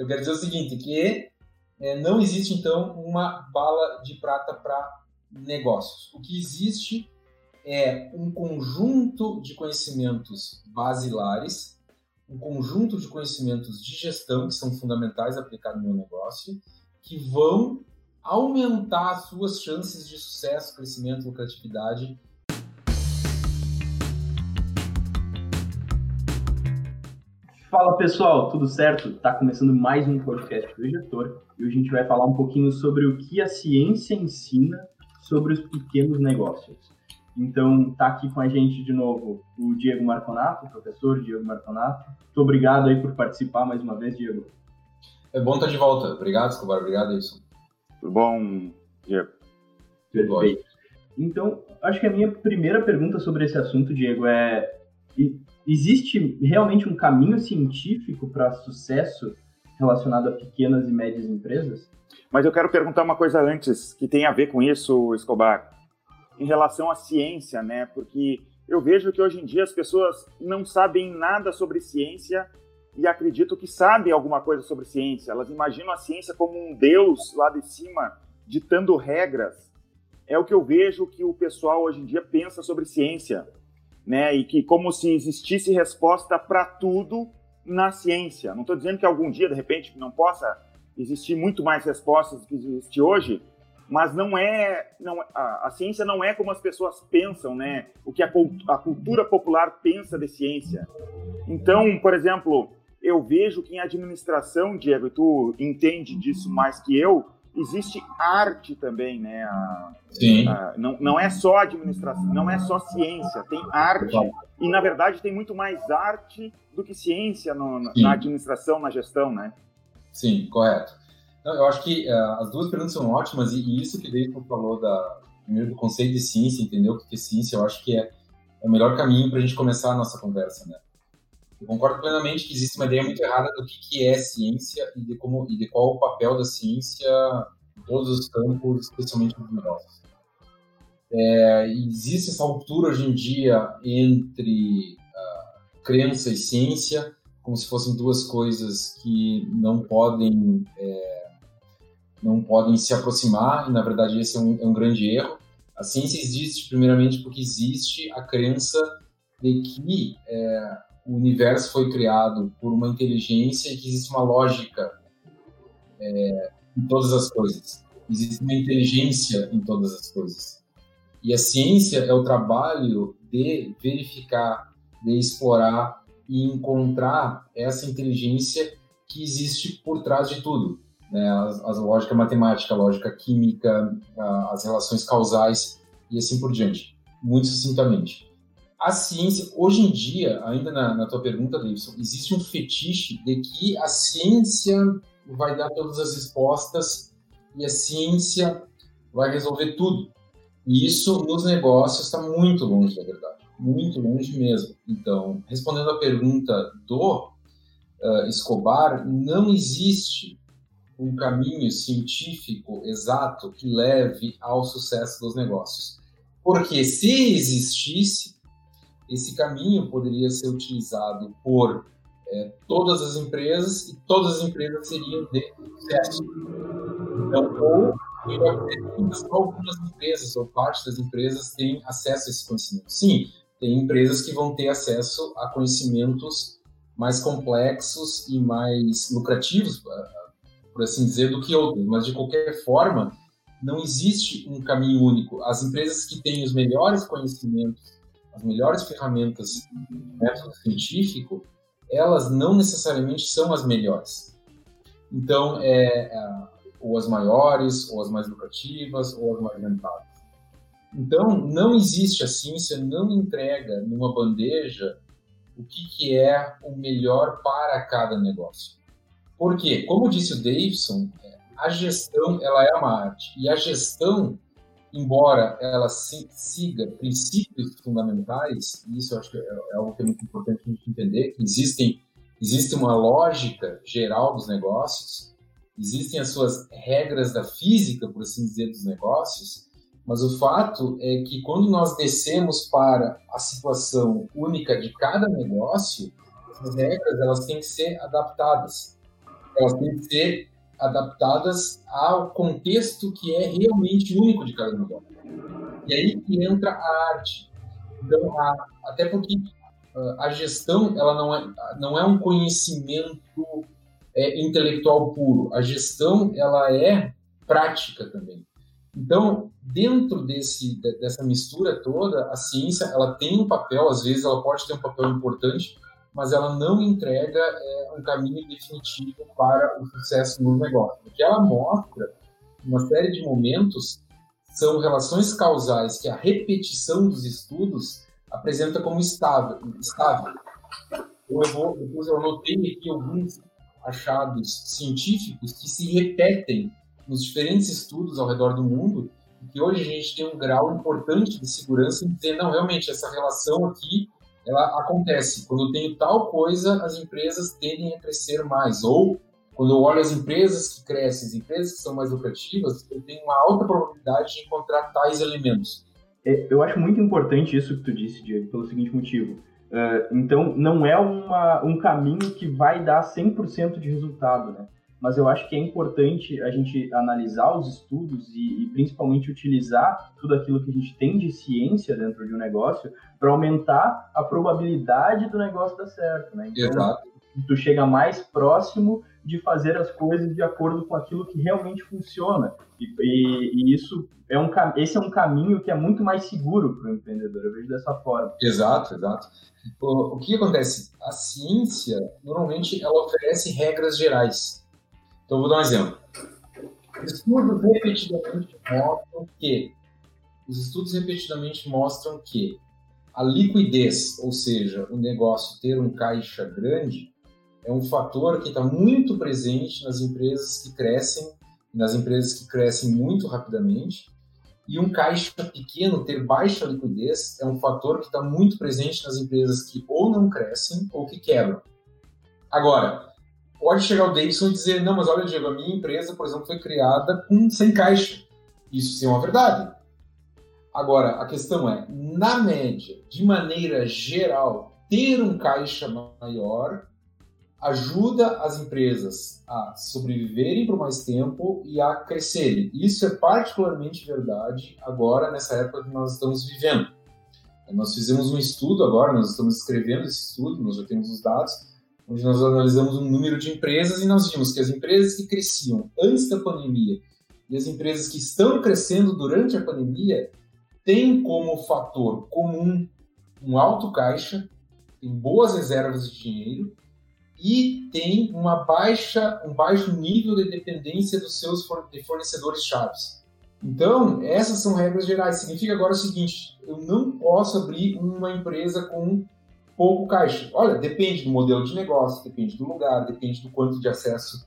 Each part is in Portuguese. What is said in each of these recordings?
eu quero dizer o seguinte, que é, não existe, então, uma bala de prata para negócios. O que existe é um conjunto de conhecimentos basilares, um conjunto de conhecimentos de gestão que são fundamentais aplicados no meu negócio, que vão aumentar as suas chances de sucesso, crescimento, lucratividade. Fala pessoal, tudo certo? Está começando mais um podcast do Gestor e hoje a gente vai falar um pouquinho sobre o que a ciência ensina sobre os pequenos negócios. Então, tá aqui com a gente de novo o Diego Marconato, o professor Diego Marconato. Muito obrigado aí por participar mais uma vez, Diego. É bom estar de volta. Obrigado, Escobar. Obrigado, Wilson. Tudo bom, Diego? Perfeito. Então, acho que a minha primeira pergunta sobre esse assunto, Diego, é: existe realmente um caminho científico para sucesso relacionado a pequenas e médias empresas? Mas eu quero perguntar uma coisa antes que tem a ver com isso, Escobar, em relação à ciência, né? Porque eu vejo que hoje em dia as pessoas não sabem nada sobre ciência e acredito que sabem alguma coisa sobre ciência. Elas imaginam a ciência como um deus lá de cima ditando regras. É o que eu vejo que o pessoal hoje em dia pensa sobre ciência, né? E que como se existisse resposta para tudo na ciência. Não estou dizendo que algum dia, de repente, não possa existir muito mais respostas do que existe hoje, mas não é, não, a, a, ciência não é como as pessoas pensam, né? O que a, a cultura popular pensa de ciência. Então, por exemplo, eu vejo que em administração, Diego, e tu entende disso mais que eu, existe arte também, né? A, Sim. A, não, não é só administração, não é só ciência, tem arte. E, na verdade, tem muito mais arte do que ciência no, na administração, na gestão, né? Sim, correto. Não, eu acho que uh, as duas perguntas são ótimas e, e isso que David falou da, primeiro do conceito de ciência, entender o que é ciência, eu acho que é, é o melhor caminho para a gente começar a nossa conversa, né? Eu concordo plenamente que existe uma ideia muito errada do que, que é ciência e de, como, e de qual o papel da ciência em todos os campos, especialmente nos negócios. É, existe essa ruptura hoje em dia entre uh, crença e ciência, como se fossem duas coisas que não podem é, não podem se aproximar, e na verdade esse é um, é um grande erro. A ciência existe primeiramente porque existe a crença de que é, o universo foi criado por uma inteligência e que existe uma lógica é, em todas as coisas. Existe uma inteligência em todas as coisas. E a ciência é o trabalho de verificar, de explorar e encontrar essa inteligência que existe por trás de tudo. Né? As lógica matemática, a lógica química, a, as relações causais e assim por diante. Muito sucintamente a ciência, hoje em dia, ainda na, na tua pergunta, Davidson, existe um fetiche de que a ciência vai dar todas as respostas e a ciência vai resolver tudo. E isso nos negócios está muito longe da verdade, muito longe mesmo. Então, respondendo à pergunta do uh, Escobar, não existe um caminho científico exato que leve ao sucesso dos negócios. Porque se existisse, esse caminho poderia ser utilizado por é, todas as empresas e todas as empresas seriam de sucesso. Então, ou só algumas empresas ou parte das empresas têm acesso a esse conhecimento. Sim, tem empresas que vão ter acesso a conhecimentos mais complexos e mais lucrativos, por assim dizer, do que outros, mas de qualquer forma, não existe um caminho único. As empresas que têm os melhores conhecimentos as melhores ferramentas do método científico, elas não necessariamente são as melhores. Então, é, é, ou as maiores, ou as mais lucrativas, ou as mais rentáveis. Então, não existe a ciência, não entrega numa bandeja o que, que é o melhor para cada negócio. Por quê? Como disse o Davidson, a gestão ela é uma arte. E a gestão embora ela siga princípios fundamentais, e isso eu acho que é, é algo que é muito importante a gente entender, que existem, existe uma lógica geral dos negócios, existem as suas regras da física, por assim dizer, dos negócios, mas o fato é que quando nós descemos para a situação única de cada negócio, as regras elas têm que ser adaptadas. Elas têm que ser adaptadas ao contexto que é realmente único de cada negócio. E aí que entra a arte. Então, a, até porque a gestão ela não é, não é um conhecimento é, intelectual puro. A gestão ela é prática também. Então, dentro desse, dessa mistura toda, a ciência ela tem um papel, às vezes ela pode ter um papel importante, mas ela não entrega é, um caminho definitivo para o sucesso no negócio. O que ela mostra, uma série de momentos, são relações causais que a repetição dos estudos apresenta como estável. estável. Eu, vou, depois eu anotei aqui alguns achados científicos que se repetem nos diferentes estudos ao redor do mundo, e que hoje a gente tem um grau importante de segurança em dizer, não, realmente, essa relação aqui, ela acontece. Quando eu tenho tal coisa, as empresas tendem a crescer mais. Ou, quando eu olho as empresas que crescem, as empresas que são mais lucrativas, eu tenho uma alta probabilidade de encontrar tais elementos. É, eu acho muito importante isso que tu disse, Diego, pelo seguinte motivo. Uh, então, não é uma, um caminho que vai dar 100% de resultado, né? Mas eu acho que é importante a gente analisar os estudos e, e principalmente utilizar tudo aquilo que a gente tem de ciência dentro de um negócio para aumentar a probabilidade do negócio dar certo, né? Então, Exato. tu chega mais próximo de fazer as coisas de acordo com aquilo que realmente funciona. E, e, e isso é um, esse é um caminho que é muito mais seguro para o empreendedor, eu vejo dessa forma. Exato, exato. O, o que acontece? A ciência, normalmente, ela oferece regras gerais. Então, vou dar um exemplo. Estudos repetidamente mostram que os estudos repetidamente mostram que a liquidez, ou seja, o negócio ter um caixa grande, é um fator que está muito presente nas empresas que crescem, nas empresas que crescem muito rapidamente. E um caixa pequeno, ter baixa liquidez, é um fator que está muito presente nas empresas que ou não crescem ou que quebram. Agora, pode chegar o Davidson e dizer: não, mas olha, Diego, a minha empresa, por exemplo, foi criada com, sem caixa. Isso sim é uma verdade. Agora, a questão é, na média, de maneira geral, ter um caixa maior ajuda as empresas a sobreviverem por mais tempo e a crescerem. Isso é particularmente verdade agora, nessa época que nós estamos vivendo. Nós fizemos um estudo agora, nós estamos escrevendo esse estudo, nós já temos os dados, onde nós analisamos um número de empresas e nós vimos que as empresas que cresciam antes da pandemia e as empresas que estão crescendo durante a pandemia têm como fator comum um alto caixa, tem boas reservas de dinheiro e tem uma baixa, um baixo nível de dependência dos seus fornecedores chaves. Então, essas são regras gerais. Significa agora o seguinte: eu não posso abrir uma empresa com pouco caixa. Olha, depende do modelo de negócio, depende do lugar, depende do quanto de acesso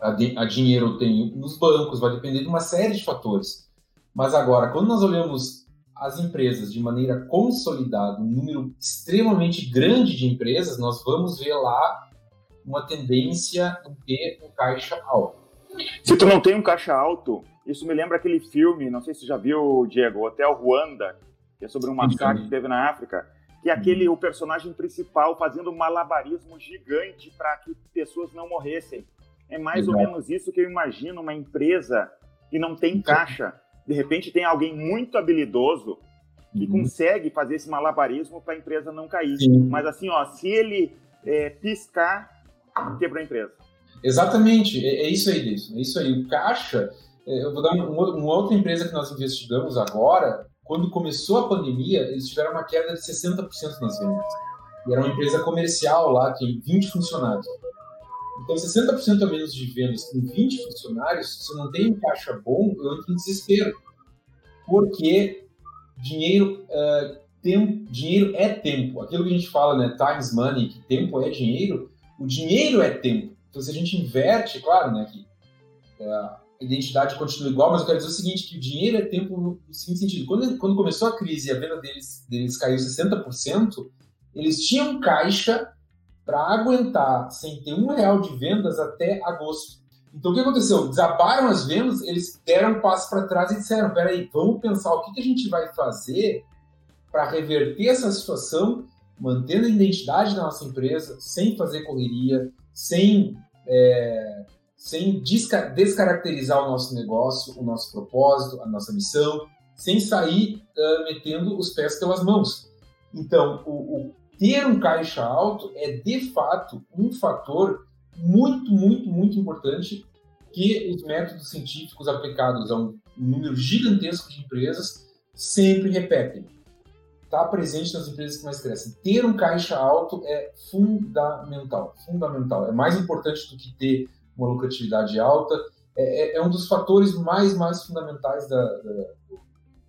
a, de, a dinheiro eu tenho nos bancos, vai depender de uma série de fatores. Mas agora, quando nós olhamos as empresas de maneira consolidada, um número extremamente grande de empresas, nós vamos ver lá uma tendência em ter um caixa alto. Se tu não tem um caixa alto, isso me lembra aquele filme, não sei se você já viu, Diego, Hotel Ruanda, que é sobre um massacre que teve na África, que é aquele o personagem principal fazendo um malabarismo gigante para que pessoas não morressem. É mais Exato. ou menos isso que eu imagino uma empresa que não tem caixa. De repente tem alguém muito habilidoso que uhum. consegue fazer esse malabarismo para a empresa não cair. Sim. Mas assim, ó, se ele é, piscar, quebrou a empresa. Exatamente, é, é isso aí, Deison. É isso aí. O caixa, é, eu vou dar uma, uma, outra empresa que nós investigamos agora, quando começou a pandemia, eles tiveram uma queda de 60% nas vendas. E era uma empresa comercial lá, tem 20 funcionários. Então, 60% a menos de vendas com 20 funcionários, se não tem um caixa bom, eu entro em desespero. Porque dinheiro, uh, tempo, dinheiro é tempo. Aquilo que a gente fala, né, times money, que tempo é dinheiro, o dinheiro é tempo. Então, se a gente inverte, claro, né, que a identidade continua igual, mas eu quero dizer o seguinte, que o dinheiro é tempo no, seguinte sentido. Quando, quando começou a crise e a venda deles, deles caiu 60%, eles tinham caixa para aguentar sem ter um real de vendas até agosto. Então, o que aconteceu? Desabaram as vendas, eles deram um passo para trás e disseram, peraí, vamos pensar o que, que a gente vai fazer para reverter essa situação mantendo a identidade da nossa empresa, sem fazer correria, sem é, sem descaracterizar o nosso negócio, o nosso propósito, a nossa missão, sem sair uh, metendo os pés pelas mãos. Então, o, o, ter um caixa alto é de fato um fator muito, muito, muito importante que os métodos científicos aplicados a um número gigantesco de empresas sempre repetem. Está presente nas empresas que mais crescem. Ter um caixa alto é fundamental, fundamental. É mais importante do que ter uma lucratividade alta. É, é, é um dos fatores mais, mais fundamentais da, da,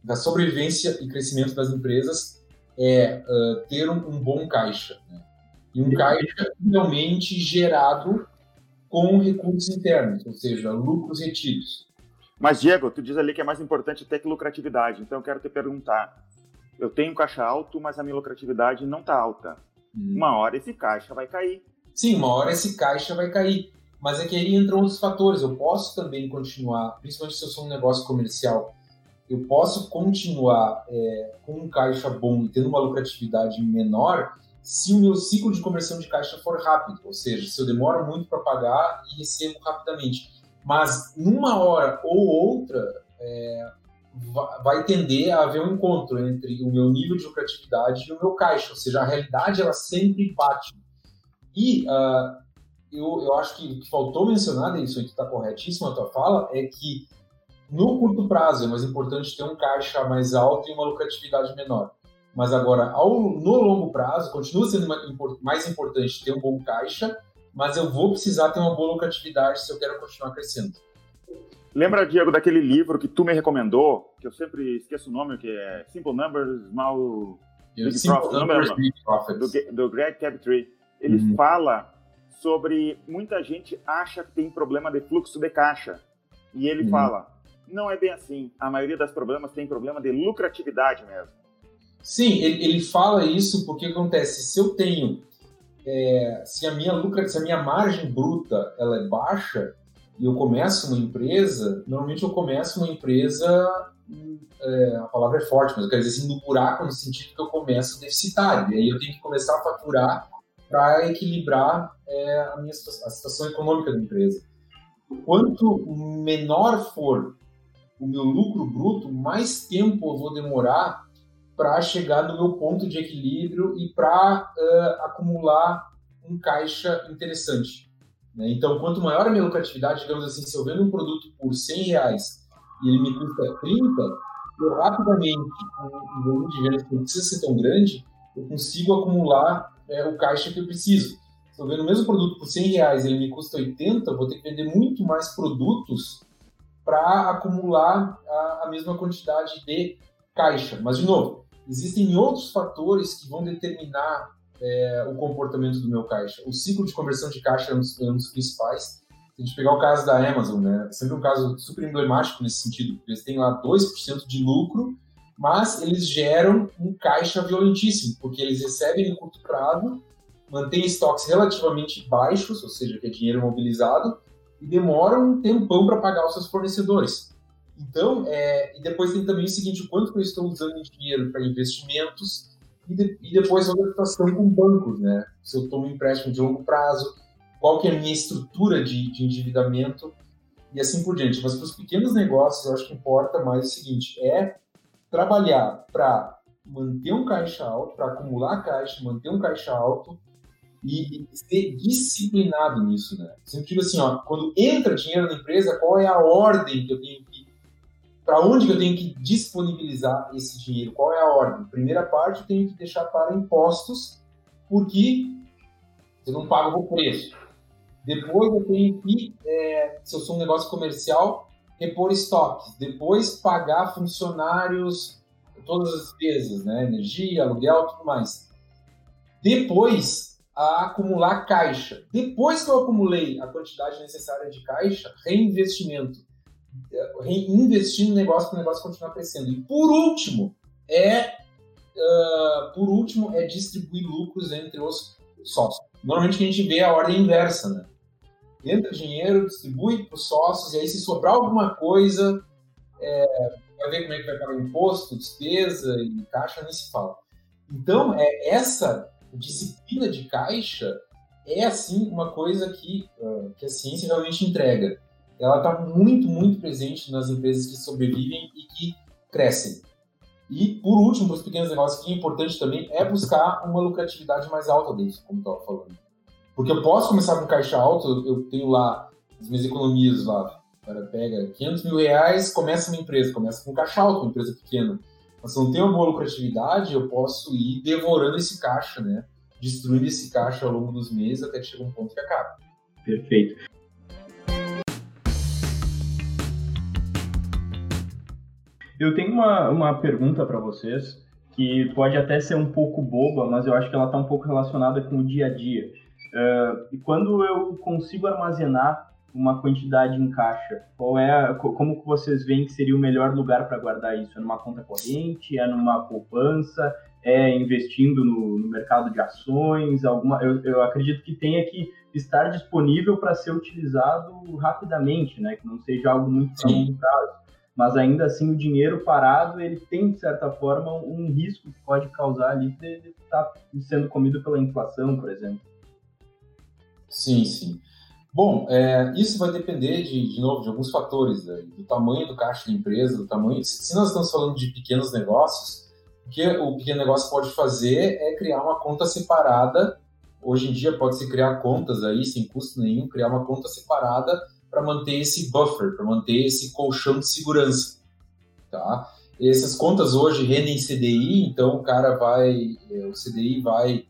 da sobrevivência e crescimento das empresas é uh, ter um, um, bom caixa. Né? E um caixa realmente gerado com recursos internos, ou seja, lucros retidos. Mas, Diego, tu diz ali que é mais importante ter que lucratividade. Então, eu quero te perguntar. Eu tenho caixa alto, mas a minha lucratividade não está alta. Hum. Uma hora esse caixa vai cair. Sim, uma hora esse caixa vai cair. Mas é que aí entram outros fatores. Eu posso também continuar, principalmente se eu sou um negócio comercial, eu posso continuar é, com um caixa bom e tendo uma lucratividade menor se o meu ciclo de conversão de caixa for rápido, ou seja, se eu demoro muito para pagar e recebo rapidamente. Mas numa hora ou outra, é, vai tender a haver um encontro entre o meu nível de lucratividade e o meu caixa, ou seja, a realidade ela sempre bate. E uh, eu, eu acho que que faltou mencionar, isso aí que está corretíssimo a tua fala, é que no curto prazo é mais importante ter um caixa mais alto e uma lucratividade menor. Mas agora, ao, no longo prazo, continua sendo mais importante ter um bom caixa, mas eu vou precisar ter uma boa lucratividade se eu quero continuar crescendo. Lembra, Diego, daquele livro que tu me recomendou, que eu sempre esqueço o nome, que é Simple Numbers, Small Big Simple Profit, Numbers, Big Do, do Greg Cabtree. Ele uhum. fala sobre muita gente acha que tem problema de fluxo de caixa. E ele uhum. fala, não é bem assim. A maioria dos problemas tem problema de lucratividade mesmo. Sim, ele, ele fala isso porque acontece, se eu tenho, é, se, a minha lucra, se a minha margem bruta ela é baixa e eu começo uma empresa, normalmente eu começo uma empresa, é, a palavra é forte, mas eu quero dizer assim, no buraco, no sentido que eu começo deficitário, e aí eu tenho que começar a faturar para equilibrar é, a minha a situação econômica da empresa. Quanto menor for o meu lucro bruto, mais tempo eu vou demorar para chegar no meu ponto de equilíbrio e para uh, acumular um caixa interessante. Né? Então, quanto maior a minha lucratividade, digamos assim, se eu vendo um produto por 100 reais e ele me custa 30, eu rapidamente, com um volume de vendas que não precisa ser tão grande, eu consigo acumular é, o caixa que eu preciso. Eu vendo o mesmo produto por 100 reais ele me custa 80, eu vou ter que vender muito mais produtos para acumular a, a, mesma quantidade de caixa. Mas, de novo, existem outros fatores que vão determinar é, o comportamento do meu caixa. O ciclo de conversão de caixa é um dos, é um dos principais. Se a gente pegar o caso da Amazon, né, é sempre um caso super emblemático nesse sentido. Eles têm lá 2% de lucro, mas eles geram um caixa violentíssimo, porque eles recebem no curto prazo, mantêm estoques relativamente baixos, ou seja, que é dinheiro mobilizado, e demoram um tempão para pagar os seus fornecedores. Então, é, e depois tem também o seguinte, quanto eu estou usando dinheiro para investimentos e, de, e depois a situação com bancos, né? Se eu tomo empréstimo de longo prazo, qual que é a minha estrutura de, de endividamento e assim por diante. Mas para os pequenos negócios, eu acho que importa mais o seguinte, é trabalhar para manter um caixa alto, para acumular caixa, manter um caixa alto e, ser disciplinado nisso, né? Sempre assim, ó, quando entra dinheiro na empresa, qual é a ordem que eu tenho que para onde que eu tenho que disponibilizar esse dinheiro? Qual é a ordem? Primeira parte, eu tenho que deixar para impostos, porque eu não pago o preço. Depois eu tenho que, é, se eu sou um negócio comercial, repor estoques. Depois pagar funcionários, todas as despesas, né? Energia, aluguel, tudo mais. Depois a acumular caixa. Depois que eu acumulei a quantidade necessária de caixa, reinvestimento. Reinvestir no negócio para o negócio continuar crescendo. E por último, é uh, por último é distribuir lucros entre os sócios. Normalmente a gente vê a ordem inversa, né? Entra dinheiro, distribui para os sócios, e aí se sobrar alguma coisa, é, vai ver como é que vai pagar o imposto, despesa e caixa, nem se fala. Então, é essa disciplina de caixa é assim uma coisa que, uh, que a ciência realmente entrega. Ela está muito, muito presente nas empresas que sobrevivem e que crescem. E, por último, para os pequenos negócios, que é importante também é buscar uma lucratividade mais alta deles, como estava falando. Porque eu posso começar com caixa alto, eu tenho lá as minhas economias lá. Pega 500 mil reais, começa uma empresa, começa com caixa alto, uma empresa pequena. Se não tem uma boa lucratividade, eu posso ir devorando esse caixa, né? Destruindo esse caixa ao longo dos meses até que chega um ponto que acaba. Perfeito. Eu tenho uma, uma pergunta para vocês que pode até ser um pouco boba, mas eu acho que ela está um pouco relacionada com o dia a dia. Uh, quando eu consigo armazenar uma quantidade em caixa, qual é a, como vocês veem que seria o melhor lugar para guardar isso? É numa conta corrente? É numa poupança? É investindo no, no mercado de ações? Alguma, eu, eu, acredito que tenha que estar disponível para ser utilizado rapidamente, né? Que não seja algo muito para longo prazo. Mas ainda assim, o dinheiro parado, ele tem, de certa forma, um risco que pode causar ali de estar tá sendo comido pela inflação, por exemplo. Sim, sim. Bom, é, isso vai depender de, de novo de alguns fatores, né? do tamanho do caixa da empresa, do tamanho. Se nós estamos falando de pequenos negócios, o que o pequeno negócio pode fazer é criar uma conta separada. Hoje em dia pode se criar contas aí sem custo nenhum, criar uma conta separada para manter esse buffer, para manter esse colchão de segurança, tá? Essas contas hoje rendem CDI, então o cara vai, é, o CDI vai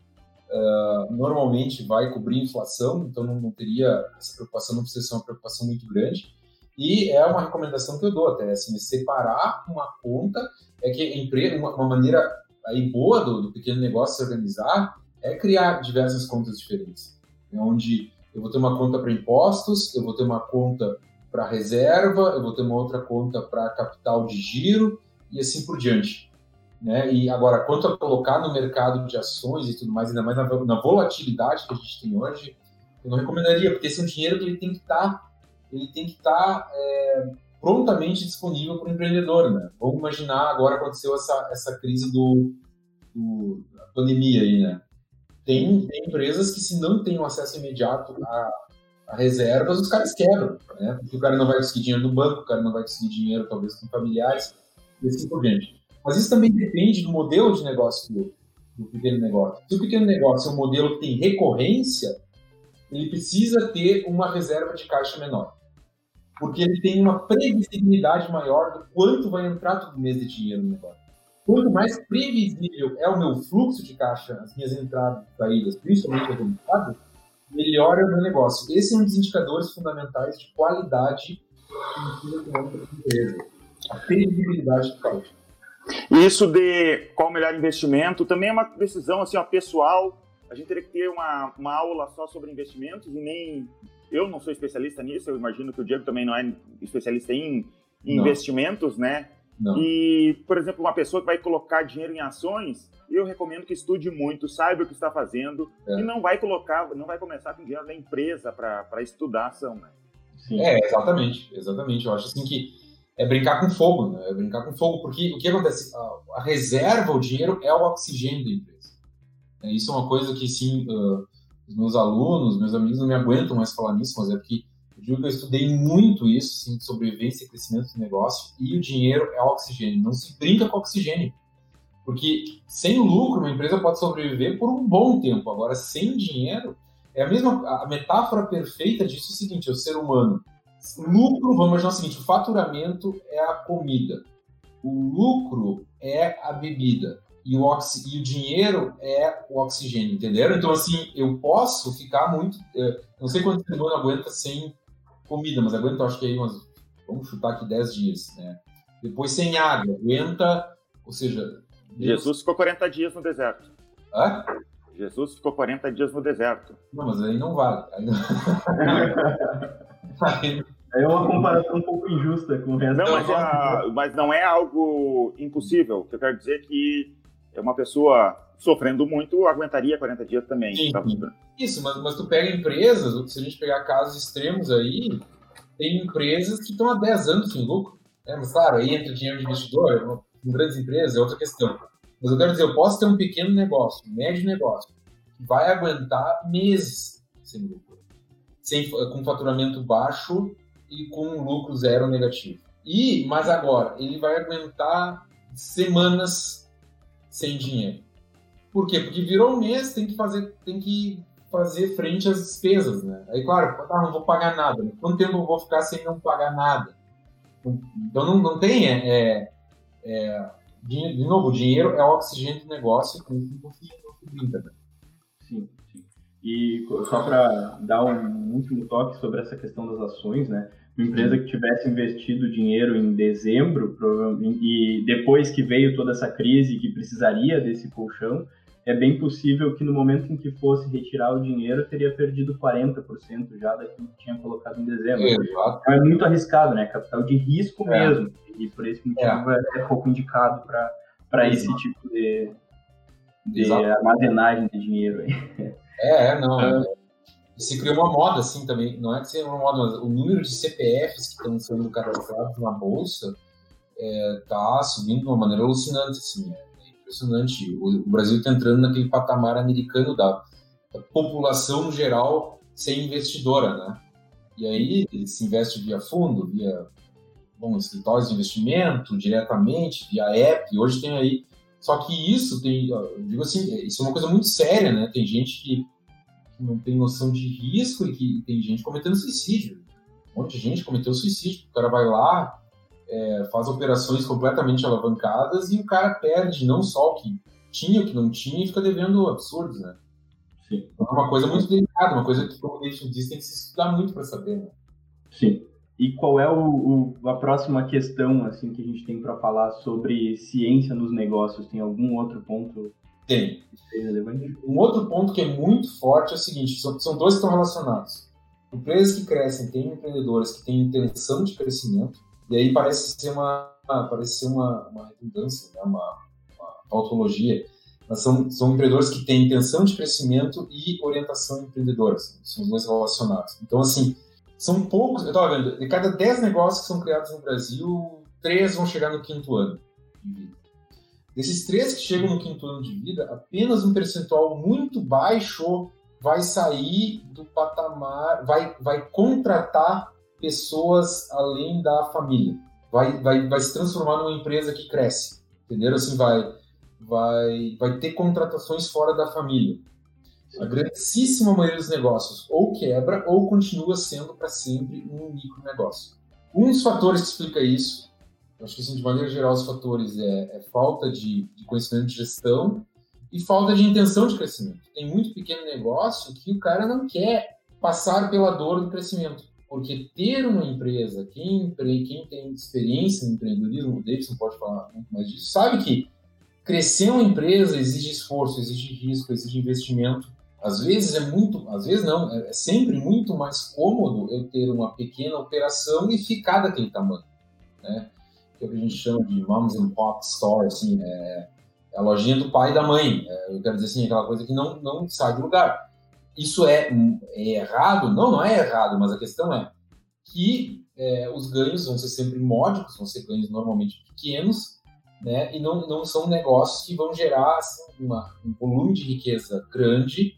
uh, normalmente vai cobrir inflação, então não, não, teria essa preocupação, não precisa ser uma preocupação muito grande. E é uma recomendação que eu dou até, assim, separar uma conta, é que uma, uma maneira aí boa do, do, pequeno negócio se organizar é criar diversas contas diferentes, né, onde eu vou ter uma conta para impostos, eu vou ter uma conta para reserva, eu vou ter uma outra conta para capital de giro e assim por diante. Né? E agora, quanto a colocar no mercado de ações e tudo mais, ainda mais na, na volatilidade que a gente tem hoje, eu não recomendaria, porque esse é um dinheiro que ele tem que estar, tá, ele tem que estar tá, é, prontamente disponível para o empreendedor, né? Vamos imaginar agora aconteceu essa, essa crise do, do da pandemia aí, né? Tem, tem, empresas que se não tem um acesso imediato a, a, reservas, os caras quebram, né? Porque o cara não vai conseguir dinheiro do banco, o cara não vai conseguir dinheiro talvez com familiares e assim por diante. Mas isso também depende do modelo de negócio do, do pequeno negócio. Se o pequeno negócio é um modelo que tem recorrência, ele precisa ter uma reserva de caixa menor. Porque ele tem uma previsibilidade maior do quanto vai entrar todo mês de dinheiro no negócio. Quanto mais previsível é o meu fluxo de caixa, as minhas entradas e saídas, principalmente o mercado, melhor é o meu negócio. Esse é um dos indicadores fundamentais de qualidade da empresa. A previsibilidade de caixa. E isso de qual o melhor investimento também é uma decisão assim, ó, pessoal. A gente teria que ter uma, uma aula só sobre investimentos e nem. Eu não sou especialista nisso, eu imagino que o Diego também não é especialista em, em investimentos, né? Não. E, por exemplo, uma pessoa que vai colocar dinheiro em ações, eu recomendo que estude muito, saiba o que está fazendo é. e não vai colocar, não vai começar com dinheiro da empresa para estudar ação, né? Sim. É, exatamente, exatamente. Eu acho assim que é brincar com fogo, né? É brincar com fogo, porque o que acontece? A, a reserva, o dinheiro, é o oxigênio da empresa. É, isso é uma coisa que, sim, uh, os meus alunos, meus amigos não me aguentam mais falar nisso, mas é porque eu digo que eu estudei muito isso, sim, de sobrevivência e crescimento do negócio, e o dinheiro é o oxigênio. Não se brinca com oxigênio. Porque sem lucro, uma empresa pode sobreviver por um bom tempo. Agora, sem dinheiro, é a mesma. A metáfora perfeita disso é o seguinte: o ser humano Lucro, vamos imaginar o seguinte: o faturamento é a comida, o lucro é a bebida e o, oxi, e o dinheiro é o oxigênio, entenderam? Então, assim, eu posso ficar muito. É, não sei quanto tempo eu aguenta sem comida, mas aguenta, acho que aí umas. Vamos chutar aqui 10 dias, né? Depois sem água, aguenta. Ou seja. Jesus ficou 40 dias no deserto. Hã? Jesus ficou 40 dias no deserto. Não, mas aí não vale. Aí não... É uma comparação um pouco injusta com o resto. Não, mas, a, mas não é algo impossível. O que eu quero dizer é que é uma pessoa sofrendo muito aguentaria 40 dias também. Sim, tá? Isso, mas, mas tu pega empresas, se a gente pegar casos extremos aí, tem empresas que estão há 10 anos sem lucro. Né? Mas claro, aí entra dinheiro de investidor, em grandes empresas é outra questão. Mas eu quero dizer, eu posso ter um pequeno negócio, um médio negócio, que vai aguentar meses sem lucro. Sem, com faturamento baixo e com lucro zero negativo. E, mas agora, ele vai aguentar semanas sem dinheiro. Por quê? Porque virou um mês, tem que fazer, tem que fazer frente às despesas, né? Aí, claro, ah, não vou pagar nada. Quanto tempo eu vou ficar sem não pagar nada? Então, não, não tem... É, é, é de novo, dinheiro é o oxigênio do negócio, com né? Sim, sim. E só para dar um último toque sobre essa questão das ações, né? Uma empresa que tivesse investido dinheiro em dezembro e depois que veio toda essa crise que precisaria desse colchão, é bem possível que no momento em que fosse retirar o dinheiro, teria perdido 40% já daquilo que tinha colocado em dezembro. É, então é muito arriscado, né? Capital de risco é. mesmo. E por esse motivo é, é pouco indicado para esse tipo de, de armazenagem de dinheiro. Aí. É, não. É. Se criou uma moda, assim, também. Não é que seja uma moda, mas o número de CPFs que estão sendo cadastrados na Bolsa está é, subindo de uma maneira alucinante, assim. É impressionante. O, Brasil está entrando naquele patamar americano da, da, população geral ser investidora, né? E aí ele se investe via fundo, via bom, escritórios de investimento, diretamente, via app. Hoje tem aí. Só que isso tem, eu digo assim, isso é uma coisa muito séria, né? Tem gente que não tem noção de risco e que tem gente cometendo suicídio. Um monte de gente cometeu suicídio. O cara vai lá, é, faz operações completamente alavancadas e o cara perde não só o que tinha, o que não tinha e fica devendo absurdos, né? Sim. Então é uma coisa muito delicada, uma coisa que, como o David disse, tem que se estudar muito para saber, né? Sim. E qual é o, o, a próxima questão assim que a gente tem para falar sobre ciência nos negócios? Tem algum outro ponto? Tem. Um outro ponto que é muito forte é o seguinte: são, são dois que estão relacionados. Empresas que crescem têm empreendedores que têm intenção de crescimento e aí parece ser uma, parece ser uma, uma redundância, né? uma, uma tautologia. Mas são, são empreendedores que têm intenção de crescimento e orientação empreendedora. São os dois relacionados. Então, assim, são poucos. Eu estava vendo, de cada 10 negócios que são criados no Brasil, três vão chegar no quinto ano de vida. Desses três que chegam no quinto ano de vida, apenas um percentual muito baixo vai sair do patamar, vai, vai contratar pessoas além da família. Vai, vai, vai se transformar numa empresa que cresce, entendeu? Assim, vai, vai, vai ter contratações fora da família. A grandíssima maioria dos negócios ou quebra ou continua sendo para sempre um micro negócio. Um dos fatores que explica isso, acho que assim, de maneira geral os fatores é, é falta de, de, conhecimento de gestão e falta de intenção de crescimento. Tem muito pequeno negócio que o cara não quer passar pela dor do crescimento. Porque ter uma empresa, quem, quem tem experiência no empreendedorismo, o Davidson pode falar muito mais disso, sabe que crescer uma empresa exige esforço, exige risco, exige investimento. Às vezes é muito, às vezes não, é, é sempre muito mais cômodo eu ter uma pequena operação e ficar daquele tamanho, né? Que a gente chama de moms and pop store, assim, é, é a lojinha do pai e da mãe. É, eu quero dizer assim, aquela coisa que não, não sai do lugar. Isso é, é, errado? Não, não é errado, mas a questão é que é, os ganhos vão ser sempre módicos, vão ser ganhos normalmente pequenos, né? E não, não são negócios que vão gerar assim, uma, um volume de riqueza grande,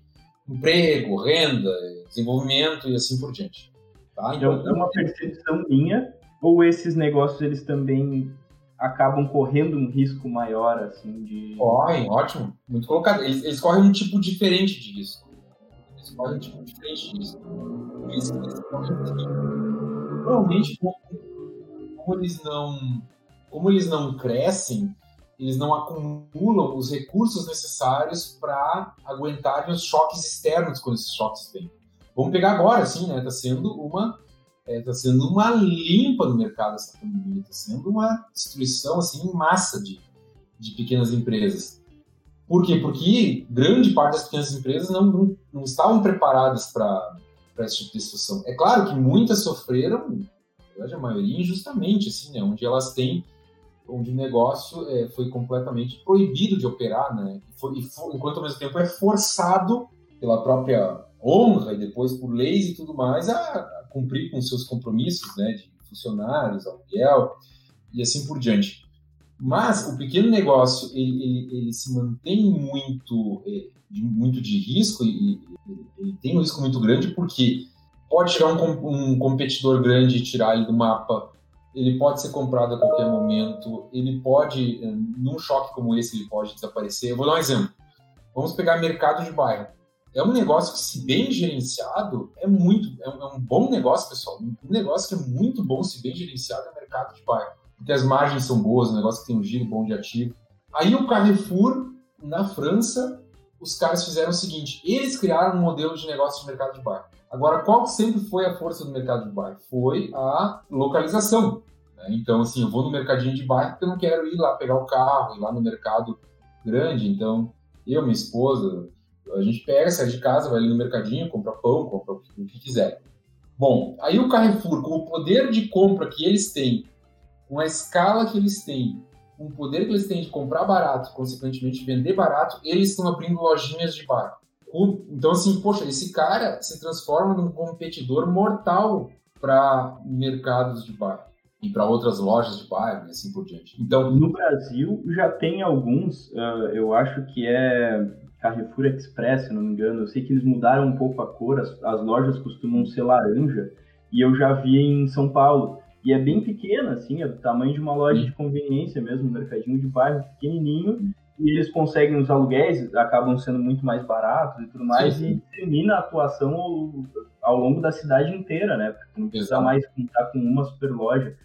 emprego, renda, desenvolvimento e assim por diante. Tá? Então é uma percepção minha ou esses negócios eles também acabam correndo um risco maior assim de correm ótimo muito colocado eles, eles correm um tipo diferente de risco eles podem tipo diferente disso. Eles, eles Provavelmente, como, como, eles não, como eles não crescem, eles não acumulam os recursos necessários para aguentarem os choques externos quando esses choques vêm. Vamos pegar agora, assim, né? Está sendo uma está é, tá sendo uma limpa no mercado essa pandemia, está sendo uma destruição assim em massa de, de pequenas empresas. Por quê? Porque grande parte das pequenas empresas não, não, não estavam preparadas para esse tipo de situação. É claro que muitas sofreram, a maioria injustamente, assim, né? onde elas têm, onde o negócio é, foi completamente proibido de operar, né? E foi, e enquanto ao mesmo tempo é forçado pela própria honra e depois por leis e tudo mais a cumprir com seus compromissos, né? De funcionários, aluguel e assim por diante. Mas o pequeno negócio, ele, ele, ele se mantém muito, é, muito de risco e ele tem um risco muito grande porque pode chegar um, um competidor grande e tirar ele do mapa, ele pode ser comprado a qualquer momento, ele pode, é, num choque como esse, ele pode desaparecer. Eu vou dar um exemplo. Vamos pegar mercado de bairro. É um negócio que, se bem gerenciado, é muito, é um, é um bom negócio, pessoal. Um negócio que é muito bom, se bem gerenciado, é mercado de bairro porque as margens são boas, o negócio que tem um giro bom de ativo. Aí o Carrefour, na França, os caras fizeram o seguinte: eles criaram um modelo de negócio de mercado de bairro. Agora, qual sempre foi a força do mercado de bairro? Foi a localização. Né? Então, assim, eu vou no mercadinho de bairro porque eu não quero ir lá pegar o carro, ir lá no mercado grande. Então, eu, minha esposa, a gente pega, sai de casa, vai ali no mercadinho, compra pão, compra o que quiser. Bom, aí o Carrefour, com o poder de compra que eles têm com a escala que eles têm, com o poder que eles têm de comprar barato, consequentemente vender barato, eles estão abrindo lojinhas de bar. Então, assim, poxa, esse cara se transforma num competidor mortal para mercados de bar e para outras lojas de bairro e assim por diante. Então, no Brasil já tem alguns, uh, eu acho que é Carrefour Express, se não me engano. Eu sei que eles mudaram um pouco a cor, as, as lojas costumam ser laranja e eu já vi em São Paulo. E é bem pequena, assim, é do tamanho de uma loja de conveniência mesmo, um mercadinho de bairro pequenininho. E eles conseguem os aluguéis, acabam sendo muito mais baratos e tudo mais, sim, sim. e termina a atuação ao, ao, longo da cidade inteira, né? Porque não precisa Exato. mais contar com uma super loja.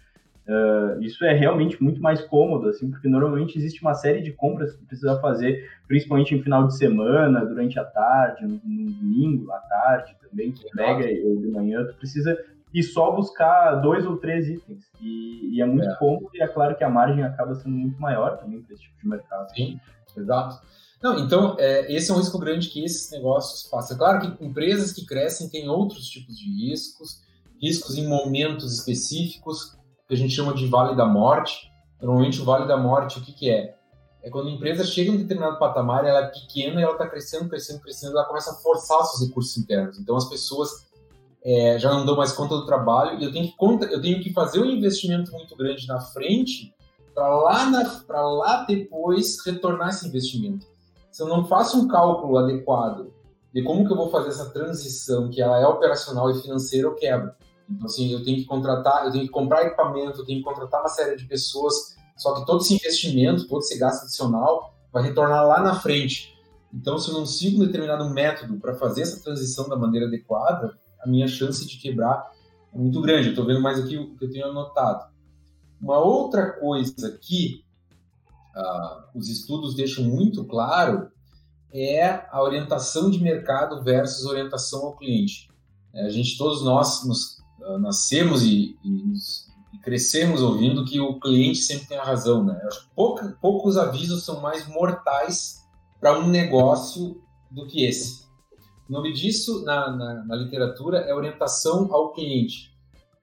Uh, isso é realmente muito mais cômodo, assim, porque normalmente existe uma série de compras que precisa fazer, principalmente em final de semana, durante a tarde, no, no domingo, à tarde também, que pega ou de manhã, tu precisa e só buscar dois ou três itens. E, e é muito é. cômodo e é claro que a margem acaba sendo muito maior também para esse tipo de mercado. Sim, exato. Não, então, é, esse é um risco grande que esses negócios passam. É claro que empresas que crescem têm outros tipos de riscos, riscos em momentos específicos, que a gente chama de vale da morte. Normalmente, o vale da morte, o que, que é? É quando a empresa chega em um determinado patamar, ela é pequena e ela está crescendo, crescendo, crescendo, ela começa a forçar seus recursos internos. Então, as pessoas é, já não dou mais conta do trabalho e eu tenho que, conta, eu tenho que fazer um investimento muito grande na frente para lá, lá depois retornar esse investimento. Se eu não faço um cálculo adequado de como que eu vou fazer essa transição, que ela é operacional e financeira, eu quebro. Então, assim, eu tenho que contratar, eu tenho que comprar equipamento, eu tenho que contratar uma série de pessoas, só que todo esse investimento, todo esse gasto adicional vai retornar lá na frente. Então, se eu não sigo um determinado método para fazer essa transição da maneira adequada, a minha chance de quebrar é muito grande. Estou vendo mais aqui o que eu tenho anotado. Uma outra coisa que uh, os estudos deixam muito claro é a orientação de mercado versus orientação ao cliente. É, a gente, todos nós, nos, uh, nascemos e, e, crescemos ouvindo que o cliente sempre tem a razão. Né? Pouca, poucos avisos são mais mortais para um negócio do que esse. O nome disso na, na, na literatura é orientação ao cliente.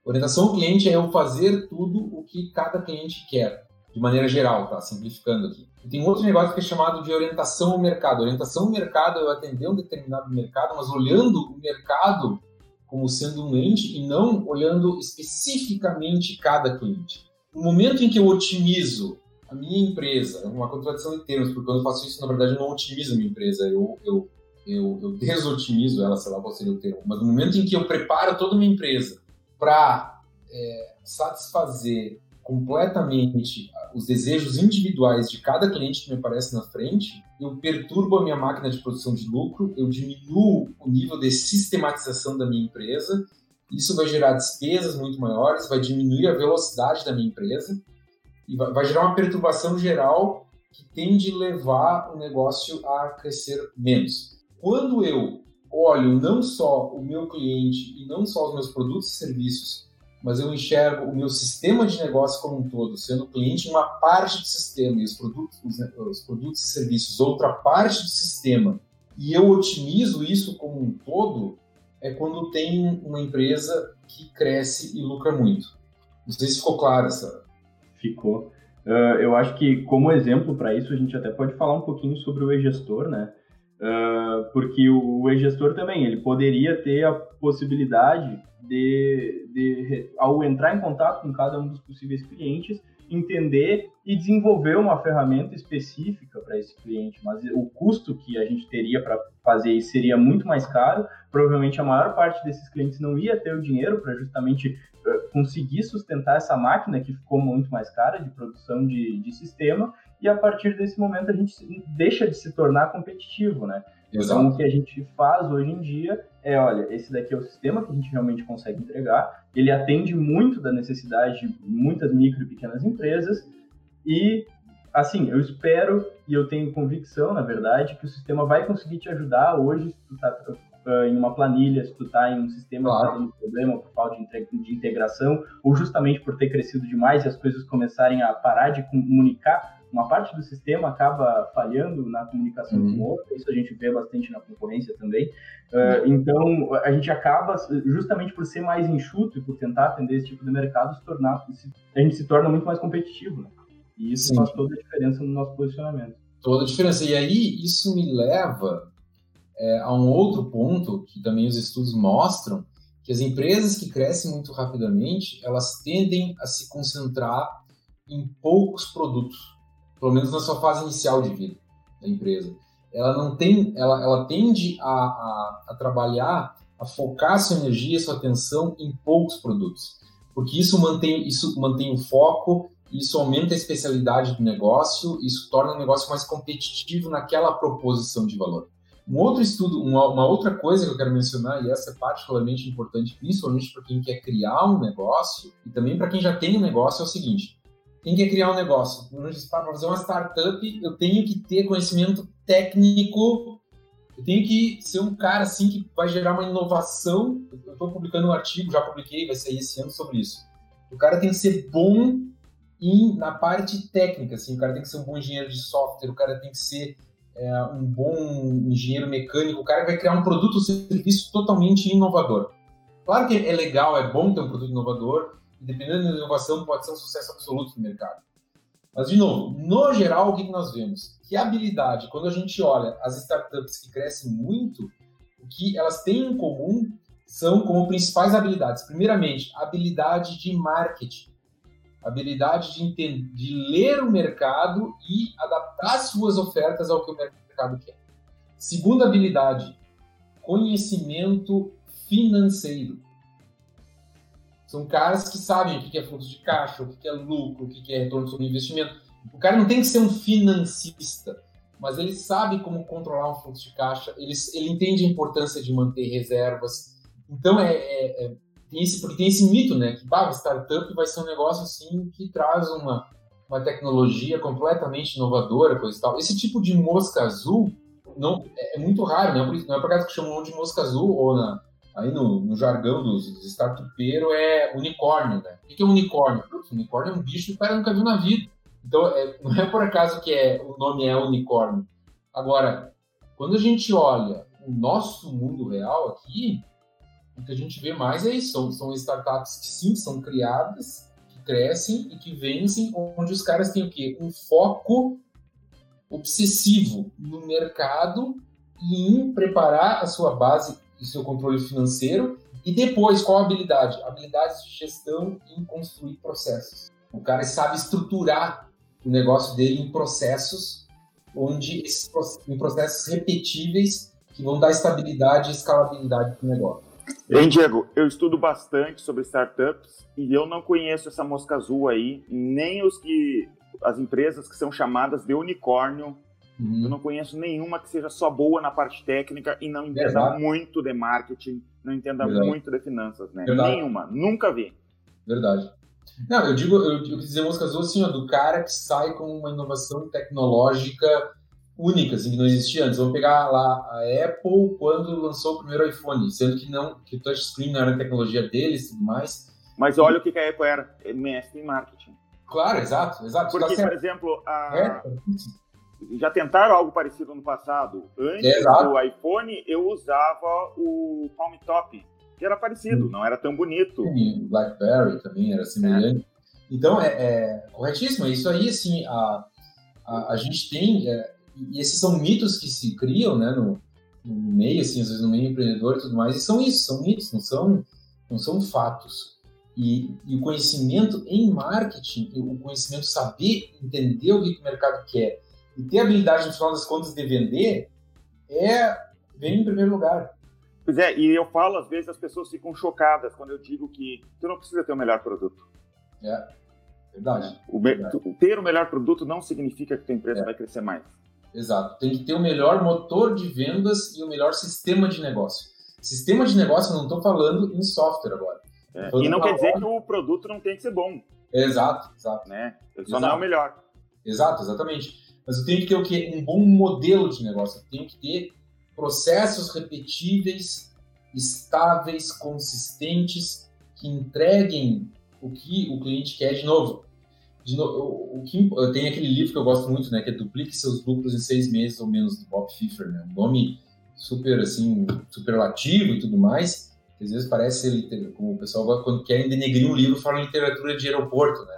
Orientação ao cliente é eu fazer tudo o que cada cliente quer, de maneira geral, tá? Simplificando aqui. E tem outro negócio que é chamado de orientação ao mercado. Orientação ao mercado é eu atender um determinado mercado, mas olhando o mercado como sendo um ente e não olhando especificamente cada cliente. No momento em que eu otimizo a minha empresa, é uma contradição de termos, porque quando eu faço isso, na verdade, eu não otimizo a minha empresa, eu, eu eu, eu desotimizo ela, sei lá qual seria o termo, mas no momento em que eu preparo toda uma empresa para é, satisfazer completamente os desejos individuais de cada cliente que me aparece na frente, eu perturbo a minha máquina de produção de lucro, eu diminuo o nível de sistematização da minha empresa, isso vai gerar despesas muito maiores, vai diminuir a velocidade da minha empresa e vai, gerar uma perturbação geral que tende a levar o negócio a crescer menos. Quando eu olho não só o meu cliente e não só os meus produtos e serviços, mas eu enxergo o meu sistema de negócio como um todo, sendo cliente uma parte do sistema e os produtos, os, os produtos e serviços outra parte do sistema, e eu otimizo isso como um todo, é quando tem uma empresa que cresce e lucra muito. Não sei se ficou claro essa. Ficou. Uh, eu acho que, como exemplo para isso, a gente até pode falar um pouquinho sobre o e-gestor, né? Uh, porque o e-gestor também, ele poderia ter a possibilidade de, de, ao entrar em contato com cada um dos possíveis clientes, entender e desenvolver uma ferramenta específica para esse cliente, mas o custo que a gente teria para fazer isso seria muito mais caro. Provavelmente a maior parte desses clientes não ia ter o dinheiro para justamente uh, conseguir sustentar essa máquina que ficou muito mais cara de produção de, de sistema. E a partir desse momento a gente deixa de se tornar competitivo, né? Exato. Então, o que a gente faz hoje em dia é, olha, esse daqui é o sistema que a gente realmente consegue entregar, ele atende muito da necessidade de muitas micro e pequenas empresas, e, assim, eu espero e eu tenho convicção, na verdade, que o sistema vai conseguir te ajudar hoje, se tu está uh, em uma planilha, se tu está em um sistema claro. que está dando problema por falta de integração, ou justamente por ter crescido demais e as coisas começarem a parar de comunicar uma parte do sistema acaba falhando na comunicação uhum. com outra, isso a gente vê bastante na concorrência também. Uh, então, a gente acaba, justamente por ser mais enxuto e por tentar atender esse tipo de mercado, se tornar, a gente se torna muito mais competitivo. Né? E isso Sim. faz toda a diferença no nosso posicionamento. Toda a diferença. E aí, isso me leva é, a um outro ponto que também os estudos mostram, que as empresas que crescem muito rapidamente, elas tendem a se concentrar em poucos produtos pelo menos na sua fase inicial de vida da empresa. Ela não tem, ela, ela tende a, a, a trabalhar, a focar sua energia, sua atenção em poucos produtos, porque isso mantém, isso mantém o foco, isso aumenta a especialidade do negócio, isso torna o negócio mais competitivo naquela proposição de valor. Um outro estudo, uma, uma, outra coisa que eu quero mencionar, e essa é particularmente importante, principalmente para quem quer criar um negócio e também para quem já tem um negócio, é o seguinte: quem quer criar um negócio, para fazer uma startup, eu tenho que ter conhecimento técnico, eu tenho que ser um cara assim que vai gerar uma inovação. Eu estou publicando um artigo, já publiquei, vai sair esse ano sobre isso. O cara tem que ser bom em, na parte técnica, assim, o cara tem que ser um bom engenheiro de software, o cara tem que ser é, um bom engenheiro mecânico, o cara vai criar um produto ou serviço totalmente inovador. Claro que é legal, é bom ter um produto inovador, dependendo da inovação, pode ser um sucesso absoluto no mercado. Mas, de novo, no geral, o que nós vemos? Que habilidade, quando a gente olha as startups que crescem muito, o que elas têm em comum são como principais habilidades. Primeiramente, habilidade de marketing, habilidade de, entender, de ler o mercado e adaptar suas ofertas ao que o mercado quer. Segunda habilidade, conhecimento financeiro. São caras que sabem o que é fluxo de caixa, o que é lucro, o que é retorno sobre investimento. O cara não tem que ser um financista, mas ele sabe como controlar um fluxo de caixa, ele, ele entende a importância de manter reservas. Então, é, é, é tem esse, porque tem esse mito, né? Que bah, startup vai ser um negócio assim que traz uma, uma tecnologia completamente inovadora, coisa e tal. Esse tipo de mosca azul não, é, é muito raro, né? Não é por causa que chamam de mosca azul ou na, aí no, no jargão dos, startupeiros é unicórnio, né? O que é unicórnio? Putz, unicórnio é um bicho que o cara nunca viu na vida. Então, é, não é por acaso que é, o nome é unicórnio. Agora, quando a gente olha o nosso mundo real aqui, o que a gente vê mais é isso. São, são startups que sim, são criadas, que crescem e que vencem, onde os caras têm o quê? Um foco obsessivo no mercado e em preparar a sua base e seu controle financeiro. E depois, qual habilidade? Habilidades de gestão em construir processos. O cara sabe estruturar o negócio dele em processos, onde em processos repetíveis que vão dar estabilidade e escalabilidade para o negócio. Bem, Diego, eu estudo bastante sobre startups e eu não conheço essa mosca azul aí, nem os que as empresas que são chamadas de unicórnio Uhum. Eu não conheço nenhuma que seja só boa na parte técnica e não entenda muito de marketing, não entenda Verdade. muito de finanças, né? Verdade. Nenhuma, nunca vi. Verdade. Não, eu digo, eu, eu quis dizer azul assim, ó, do cara que sai com uma inovação tecnológica única, assim, que não existia antes. Vamos pegar lá a Apple quando lançou o primeiro iPhone, sendo que não, que o touchscreen não era a tecnologia deles e tudo mais. Mas olha o que a Apple era, mestre em marketing. Claro, exato, exato. Porque, por exemplo, a... É, já tentaram algo parecido no passado. Antes do iPhone, eu usava o Palm Top, que era parecido, hum. não era tão bonito. Sim, BlackBerry também era semelhante. É. Então, é, é corretíssimo. Isso aí, assim, a, a, a gente tem... É, e esses são mitos que se criam, né, no, no meio, assim, às vezes no meio empreendedor e tudo mais, e são isso, são mitos, não são, não são fatos. E, e, o conhecimento em marketing, o conhecimento saber entender o que o mercado quer e ter habilidade, no final das contas, de vender, é vem em primeiro lugar. Pois é, e eu falo, às vezes as pessoas ficam chocadas quando eu digo que tu não precisa ter o melhor produto. É, verdade. O, verdade. Ter o melhor produto não significa que tua empresa é. vai crescer mais. Exato. Tem que ter o melhor motor de vendas e o melhor sistema de negócio. Sistema de negócio, não estou falando em software agora. É. E não quer dizer que o produto não tem que ser bom. Exato, exato. Né? Ele só exato. não é o melhor. Exato, exatamente. Mas eu tenho que ter o quê? Um bom modelo de negócio. Eu tenho que ter processos repetíveis, estáveis, consistentes, que entreguem o que o cliente quer de novo. De o, o que, tem aquele livro que eu gosto muito, né, que é Duplique seus lucros em seis meses ou menos, do Bob Fischer, né? Um nome super, assim, superlativo e tudo mais, às vezes parece ser, como o pessoal, quando querem denegrir um livro, fala literatura de aeroporto, né?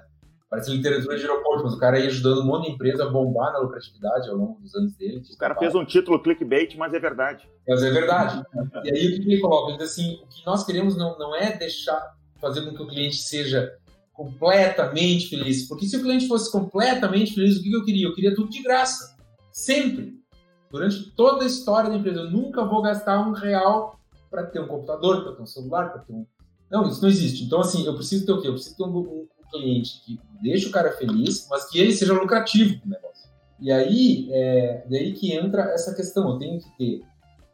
Parece literatura de aeroporto, mas o cara ia ajudando um monte de empresa a bombar na lucratividade ao longo dos anos dele. O cara fez um título clickbait, mas é verdade. Mas é verdade. e aí o que ele coloca? Ele diz assim, o que nós queremos não, não é deixar, fazer com que o cliente seja completamente feliz. Porque se o cliente fosse completamente feliz, o que eu queria? Eu queria tudo de graça. Sempre. Durante toda a história da empresa, eu nunca vou gastar um real para ter um computador, para ter um celular, para ter um... Não, isso não existe. Então, assim, eu preciso ter o quê? Eu preciso ter um, um cliente que deixa o cara feliz, mas que ele seja lucrativo no negócio. E aí, é daí que entra essa questão. Eu tenho que ter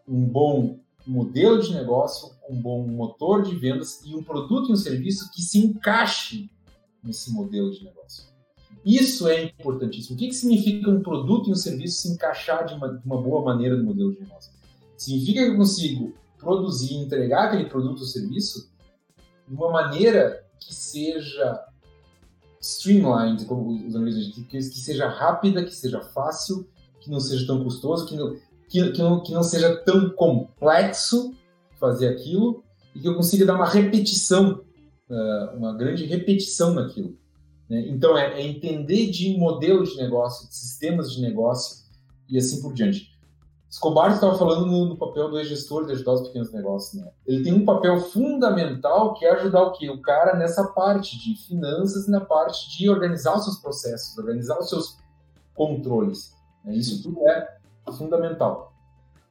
um bom modelo de negócio, um bom motor de vendas e um produto e um serviço que se encaixe nesse modelo de negócio. Isso é importantíssimo. O que, que significa um produto e um serviço se encaixar de uma, de uma boa maneira no modelo de negócio? Significa que eu consigo produzir e entregar aquele produto ou serviço de uma maneira que seja streamlined, como os ingleses dizem, que, que seja rápida, que seja fácil, que não seja tão custoso, que não, que, que não, que não seja tão complexo fazer aquilo e que eu consiga dar uma repetição, uh, uma grande repetição naquilo. Né? Então, é, é, entender de modelo de negócio, de sistemas de negócio e assim por diante. Escobar estava falando no, no, papel do gestor de ajudar os pequenos negócios, né? Ele tem um papel fundamental que é ajudar o quê? O cara nessa parte de finanças e na parte de organizar os seus processos, organizar os seus controles. Né? Isso tudo é fundamental.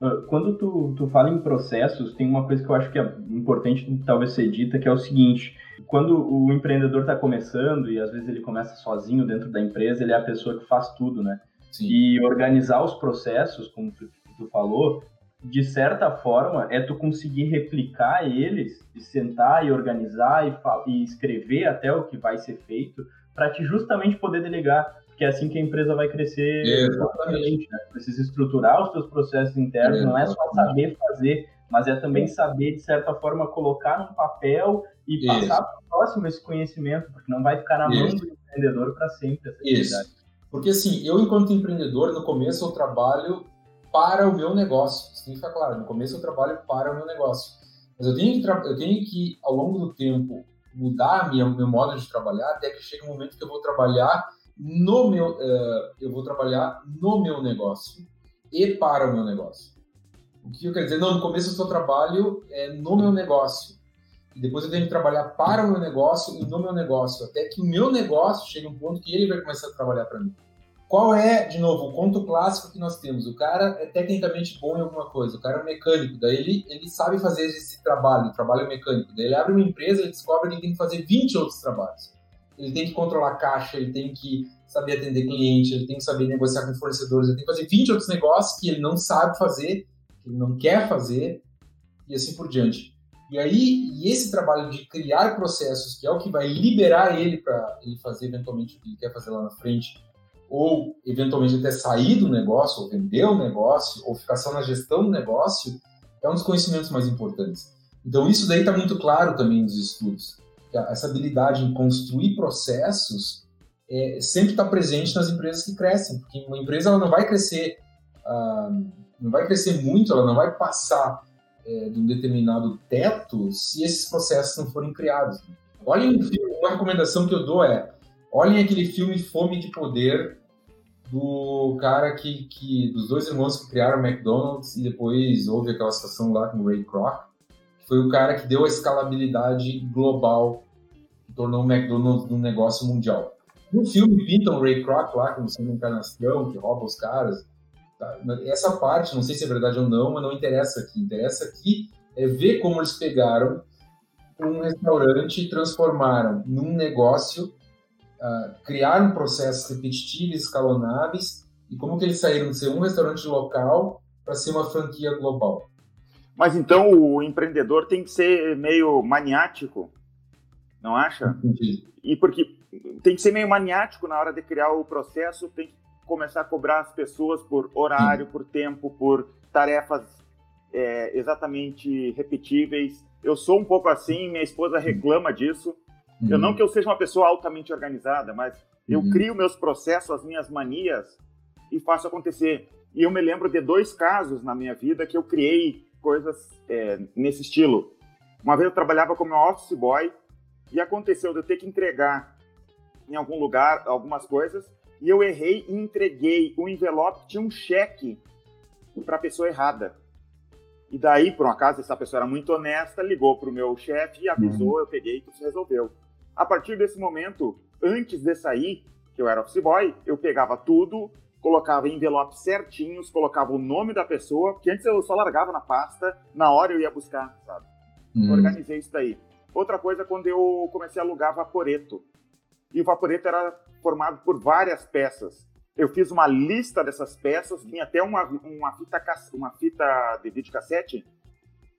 Ah, quando tu, tu fala em processos, tem uma coisa que eu acho que é importante talvez ser dita, que é o seguinte, quando o empreendedor está começando e às vezes ele começa sozinho dentro da empresa, ele é a pessoa que faz tudo, né? Sim. E organizar os processos, como tu tu falou, de certa forma, é tu conseguir replicar eles, e sentar e organizar e, e escrever até o que vai ser feito, para te justamente poder delegar, porque é assim que a empresa vai crescer Exatamente. Né? Precisa estruturar os teus processos internos, Exatamente. não é só saber fazer, mas é também saber, de certa forma, colocar num papel e Isso. passar para o próximo esse conhecimento, porque não vai ficar na mão Isso. do empreendedor para sempre essa Isso. Porque assim, eu enquanto empreendedor, no começo eu trabalho para o meu negócio. Isso tem que ficar claro. No começo eu trabalho para o meu negócio. Mas eu tenho que, eu tenho que ao longo do tempo, mudar minha, meu modo de trabalhar até que chegue um momento que eu vou trabalhar no meu, uh, eu vou trabalhar no meu negócio e para o meu negócio. O que eu quero dizer? Não, no começo eu só trabalho é, no meu negócio. E depois eu tenho que trabalhar para o meu negócio e no meu negócio. Até que o meu negócio chegue um ponto que ele vai começar a trabalhar para mim. Qual é, de novo, o conto clássico que nós temos? O cara é tecnicamente bom em alguma coisa, o cara é um mecânico, daí ele, ele sabe fazer esse trabalho, trabalho mecânico. Daí ele abre uma empresa e descobre que ele tem que fazer 20 outros trabalhos. Ele tem que controlar caixa, ele tem que saber atender cliente, ele tem que saber negociar com fornecedores, ele tem que fazer 20 outros negócios que ele não sabe fazer, que ele não quer fazer, e assim por diante. E aí, e esse trabalho de criar processos, que é o que vai liberar ele para ele fazer eventualmente o que ele quer fazer lá na frente, ou eventualmente até sair do negócio, ou vender o negócio, ou ficar só na gestão do negócio, é um dos conhecimentos mais importantes. Então, isso daí está muito claro também nos estudos. Essa habilidade em construir processos é, sempre está presente nas empresas que crescem, porque uma empresa ela não vai crescer, ah, não vai crescer muito, ela não vai passar é, de um determinado teto se esses processos não forem criados. Olhem, uma recomendação que eu dou é olhem aquele filme Fome de Poder do cara que, que dos dois irmãos que criaram o McDonald's e depois houve aquela situação lá com o Ray Kroc, que foi o cara que deu a escalabilidade global tornou o McDonald's um negócio mundial. No filme pintam o Ray Kroc lá como sendo um canastrão que rouba os caras. Tá? Essa parte, não sei se é verdade ou não, mas não interessa aqui. Interessa aqui é ver como eles pegaram um restaurante e transformaram num negócio, uh, criaram processos repetitivos, escalonáveis, e como que eles saíram de ser um restaurante local para ser uma franquia global. Mas então o empreendedor tem que ser meio maniático, não acha? Entendi. E porque tem que ser meio maniático na hora de criar o processo, tem que começar a cobrar as pessoas por horário, Sim. por tempo, por tarefas é, exatamente repetíveis. Eu sou um pouco assim, minha esposa reclama disso. Uhum. Eu não que eu seja uma pessoa altamente organizada, mas eu uhum. crio meus processos, as minhas manias e faço acontecer. E eu me lembro de dois casos na minha vida que eu criei coisas é, nesse estilo. Uma vez eu trabalhava como office boy e aconteceu de eu ter que entregar em algum lugar algumas coisas e eu errei e entreguei o envelope tinha um cheque para a pessoa errada. E daí, por um acaso, essa pessoa era muito honesta, ligou para o meu chefe e avisou, uhum. eu peguei e tudo se resolveu. A partir desse momento, antes de sair, que eu era office boy, eu pegava tudo, colocava envelopes certinhos, colocava o nome da pessoa, porque antes eu só largava na pasta, na hora eu ia buscar, sabe? Uhum. Organizei isso daí. Outra coisa, quando eu comecei a alugar vaporeto. E o vaporeto era formado por várias peças. Eu fiz uma lista dessas peças, vinha até uma, uma, fita, uma fita de videocassete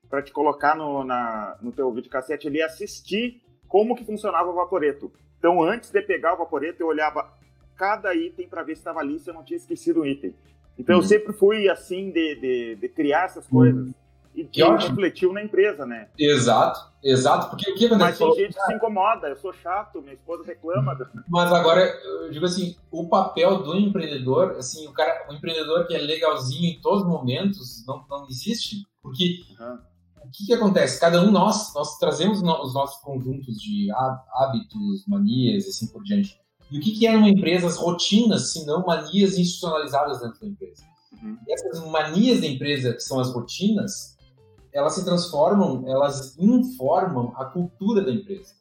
para te colocar no, na, no teu videocassete ali e assistir como que funcionava o vaporeto. Então, antes de pegar o vaporeto, eu olhava cada item para ver se estava ali, se eu não tinha esquecido o item. Então, uhum. eu sempre fui assim de, de, de criar essas coisas. Uhum. E que refletiu na empresa, né? Exato, exato. Porque o que Mas tem gente que se incomoda, eu sou chato, minha esposa reclama. Mas agora, eu digo assim, o papel do empreendedor, assim, o cara, o empreendedor que é legalzinho em todos os momentos, não, não existe. Porque uhum. O que, que acontece? Cada um nós, nós trazemos os nossos conjuntos de hábitos, manias, assim por diante. E o que, que é numa empresa as rotinas, se não manias institucionalizadas dentro da empresa? Uhum. E essas manias da empresa, que são as rotinas, elas se transformam, elas informam a cultura da empresa.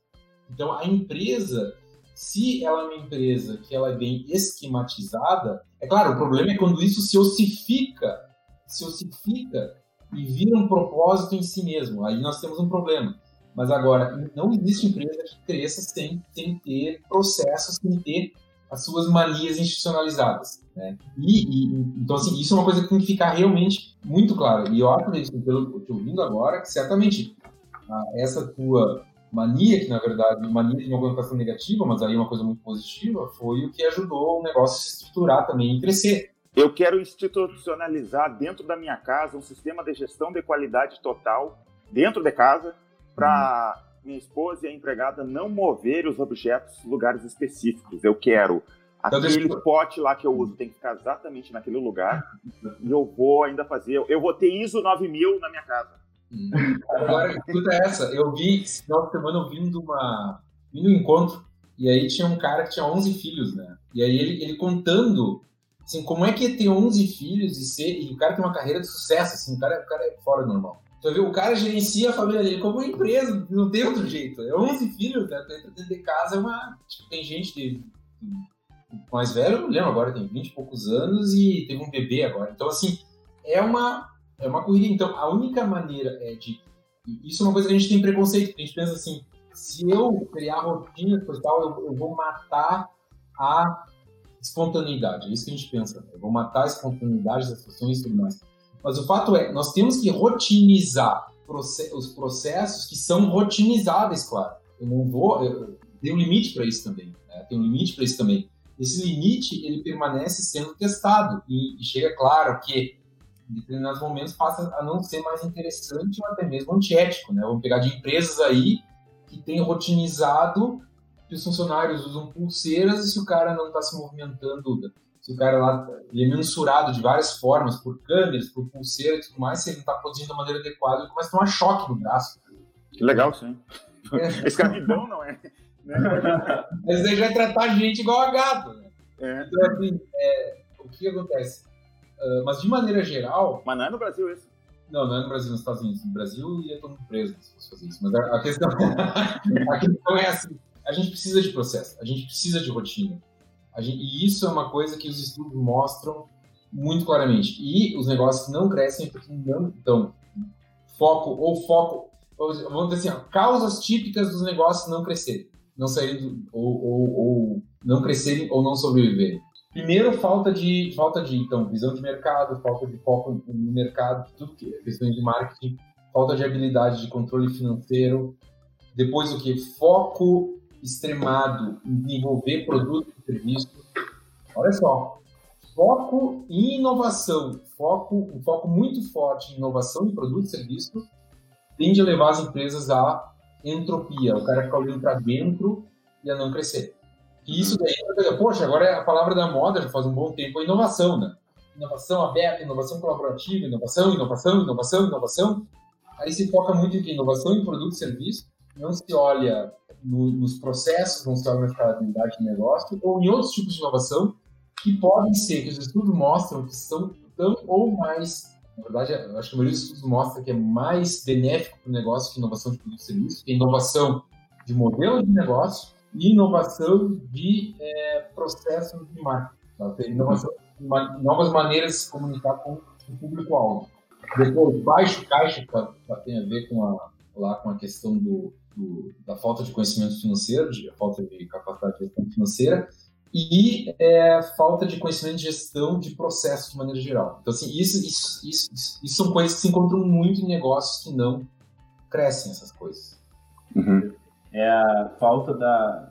Então, a empresa, se ela é uma empresa que ela é bem esquematizada, é claro, o problema é quando isso se ossifica, se ossifica e vira um propósito em si mesmo. Aí nós temos um problema. Mas agora, não existe empresa que cresça sem, sem ter processos, sem ter as suas manias institucionalizadas. Né? E, e, então, assim, isso é uma coisa que tem que ficar realmente muito clara. E eu acho, pelo que eu ouvindo agora, que certamente ah, essa tua mania, que na verdade, mania de uma conotação negativa, mas aí uma coisa muito positiva, foi o que ajudou o negócio se estruturar também e crescer. Eu quero institucionalizar dentro da minha casa um sistema de gestão de qualidade total dentro de casa para hum minha esposa e a empregada não mover os objetos lugares específicos. Eu quero então, aquele deixa... pote lá que eu uso tem que ficar exatamente naquele lugar e eu vou ainda fazer. Eu vou ter ISO 9000 na minha casa. Hum. Agora, escuta essa. Eu vi, esse final de semana, eu vim de uma. Vim um encontro e aí tinha um cara que tinha 11 filhos, né? E aí ele, ele contando assim, como é que é ter 11 filhos e ser. E o cara tem uma carreira de sucesso, assim, o cara, o cara é fora do normal. Então, viu? O cara gerencia a família dele como uma empresa, não tem outro jeito. É 11 filhos, né? Dentro de casa é uma. Tipo, tem gente de, mais velho, não lembro agora, tem 20 e poucos anos e teve um bebê agora. Então, assim, é uma, é uma corrida. Então, a única maneira é de. Isso é uma coisa que a gente tem preconceito, a gente pensa assim: se eu criar rotina e tal, eu, eu vou matar a espontaneidade. É isso que a gente pensa. Eu vou matar a espontaneidade das situações e tudo mais. Mas o fato é, nós temos que rotinizar os processos que são rotinizáveis, claro. Eu não vou. Tem um limite para isso também. Né? Tem um limite para isso também. Esse limite ele permanece sendo testado e, e chega claro que em determinados momentos passa a não ser mais interessante ou até mesmo antiético, né? Vamos pegar de empresas aí que têm rotinizado que os funcionários usam pulseiras e se o cara não está se movimentando se o cara lá ele é mensurado de várias formas, por câmeras, por pulseira e tudo mais, se ele não está produzindo da maneira adequada, ele começa a tomar choque no braço. Que legal, sim. É. Escravidão, não é? Né? Mas aí já é tratar a gente igual a gato. Né? É. Então, assim, é, o que acontece? Uh, mas de maneira geral. Mas não é no Brasil isso. Não, não é no Brasil, nos Estados Unidos. No Brasil ia todo mundo preso se fosse fazer isso. Mas a questão, a questão é assim: a gente precisa de processo, a gente precisa de rotina. Gente, e isso é uma coisa que os estudos mostram muito claramente. E os negócios não crescem porque não estão. Foco ou foco, vamos dizer assim, ó, causas típicas dos negócios não crescerem, não saírem ou, ou, ou não crescerem ou não sobreviverem. Primeiro, falta de, falta de então, visão de mercado, falta de foco no mercado, tudo que é questão de marketing, falta de habilidade de controle financeiro. Depois, o que? Foco extremado em desenvolver produto e serviço. Olha só, foco em inovação, foco, um foco muito forte em inovação de produto e serviço, tende a levar as empresas à entropia, o cara fica olhando para dentro e a não crescer. E isso daí, poxa, agora é a palavra da moda já faz um bom tempo, a inovação, né? Inovação aberta, inovação colaborativa, inovação, inovação, inovação, inovação. Aí se foca muito em inovação em produto e serviço, não se olha no, nos processos, não olha na escalabilidade de negócio, ou em outros tipos de inovação que podem ser, que os estudos mostram que são tão ou mais, na verdade, acho que a maioria dos estudos mostra que é mais benéfico para o negócio que inovação de produto e serviço, que é inovação de modelo de negócio e inovação de é, processos de marketing. Tá? Inovação, uma, novas maneiras de se comunicar com o público-alvo. Depois, baixo caixa, tá, tá, tem a ver com a, lá com a questão do, do, da falta de conhecimento financeiro, de a falta de capacidade de gestão financeira, e é, falta de conhecimento de gestão de processos de maneira geral. Então, assim, isso, isso, isso, isso, são coisas que se encontram muito em negócios que não crescem essas coisas. Uhum é a falta da.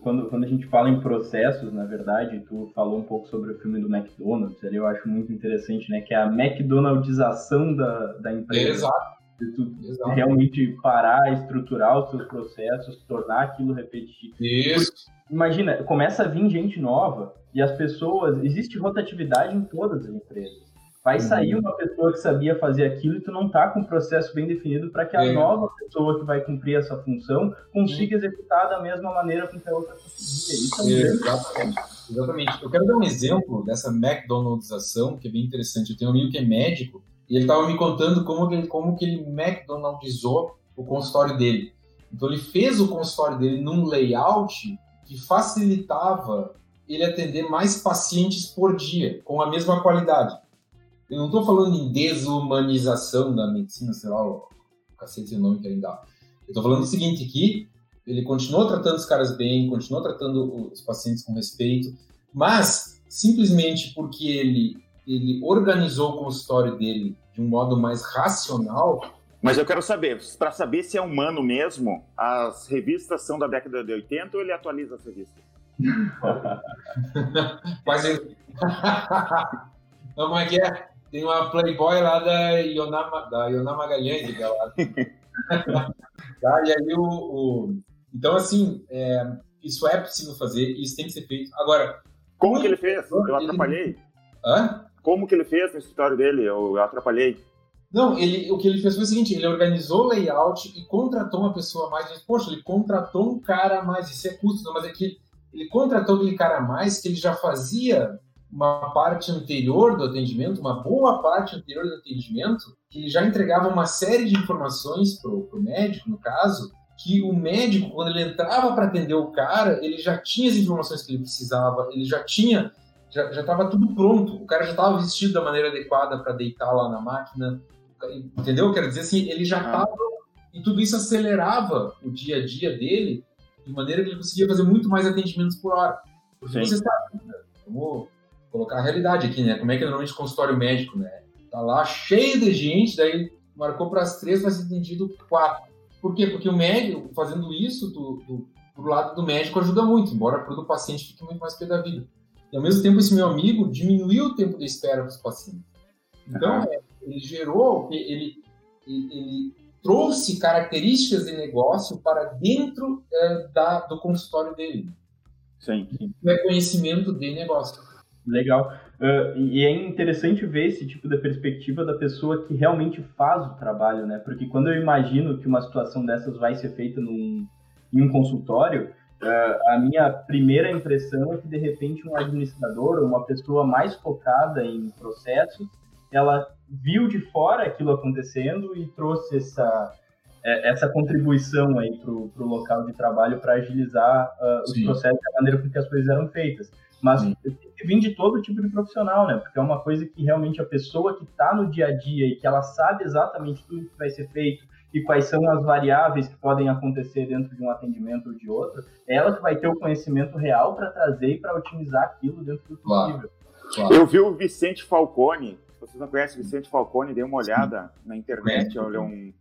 Quando, quando a gente fala em processos, na verdade, tu falou um pouco sobre o filme do McDonald's, ali eu acho muito interessante, né? Que é a McDonaldização da, da empresa. Exato. De tu Exato. realmente parar, estruturar os seus processos, tornar aquilo repetitivo. Isso. Imagina, começa a vir gente nova e as pessoas. Existe rotatividade em todas as empresas. Vai uhum. sair uma pessoa que sabia fazer aquilo e tu não tá com um processo bem definido para que a é. nova pessoa que vai cumprir essa função consiga uhum. executar da mesma maneira com que a outra conseguia. Isso é um Exatamente. Exatamente. Eu quero dar um exemplo dessa McDonaldização, que é bem interessante. Eu tenho um amigo que é médico e ele estava me contando como que, ele, como que ele McDonaldizou o consultório dele. Então ele fez o consultório dele num layout que facilitava ele atender mais pacientes por dia, com a mesma qualidade. Eu não estou falando em desumanização da medicina, sei lá, o cacete o nome que ele dá. Eu estou falando o seguinte, que ele continuou tratando os caras bem, continuou tratando os pacientes com respeito, mas simplesmente porque ele, ele organizou o consultório dele de um modo mais racional. Mas eu quero saber, para saber se é humano mesmo, as revistas são da década de 80 ou ele atualiza as revistas? Quase. Como é que é? Tem uma Playboy lá da Ioná, da Ioná Magalhães, galera. tá? E aí o, o... Então, assim, é, isso é possível fazer, isso tem que ser feito. Agora... Como que ele fez? Eu atrapalhei. Hã? Como que ele fez no escritório dele? Eu atrapalhei. Não, ele, o que ele fez foi o seguinte, ele organizou o layout e contratou uma pessoa a mais. Poxa, ele contratou um cara a mais, isso é custo, não, mas é que ele contratou aquele cara a mais que ele já fazia uma parte anterior do atendimento, uma boa parte anterior do atendimento, que já entregava uma série de informações para o médico, no caso, que o médico, quando ele entrava para atender o cara, ele já tinha as informações que ele precisava, ele já tinha, já estava tudo pronto, o cara já estava vestido da maneira adequada para deitar lá na máquina, entendeu? Quero dizer assim, ele já estava, e tudo isso acelerava o dia a dia dele, de maneira que ele conseguia fazer muito mais atendimentos por hora. Porque Sim. você sabe, né? como colocar a realidade aqui, né? Como é que é normalmente o consultório médico, né? Tá lá cheio de gente, daí marcou para as três, vai ser atendido quatro. Por quê? Porque o médico, fazendo isso, do, do, pro lado do médico ajuda muito, embora para o paciente fique muito mais pé da vida. E ao mesmo tempo, esse meu amigo diminuiu o tempo de espera para os pacientes. Então, é, ele gerou, ele, ele, ele, trouxe características de negócio para dentro é, da, do consultório dele. Sim. sim. É conhecimento de negócio. Legal. Uh, e é interessante ver esse tipo de perspectiva da pessoa que realmente faz o trabalho, né? Porque quando eu imagino que uma situação dessas vai ser feita num, em um consultório, uh, a minha primeira impressão é que, de repente, um administrador ou uma pessoa mais focada em processos, ela viu de fora aquilo acontecendo e trouxe essa, é, essa contribuição aí para o local de trabalho para agilizar uh, os Sim. processos da maneira com que as coisas eram feitas. Mas Sim. vir de todo tipo de profissional, né? Porque é uma coisa que realmente a pessoa que está no dia a dia e que ela sabe exatamente tudo que vai ser feito e quais são as variáveis que podem acontecer dentro de um atendimento ou de outro, é ela que vai ter o conhecimento real para trazer e para otimizar aquilo dentro do possível. Claro. Claro. Eu vi o Vicente Falcone, vocês não conhecem o Vicente Falcone, dei uma olhada na internet, ele é um,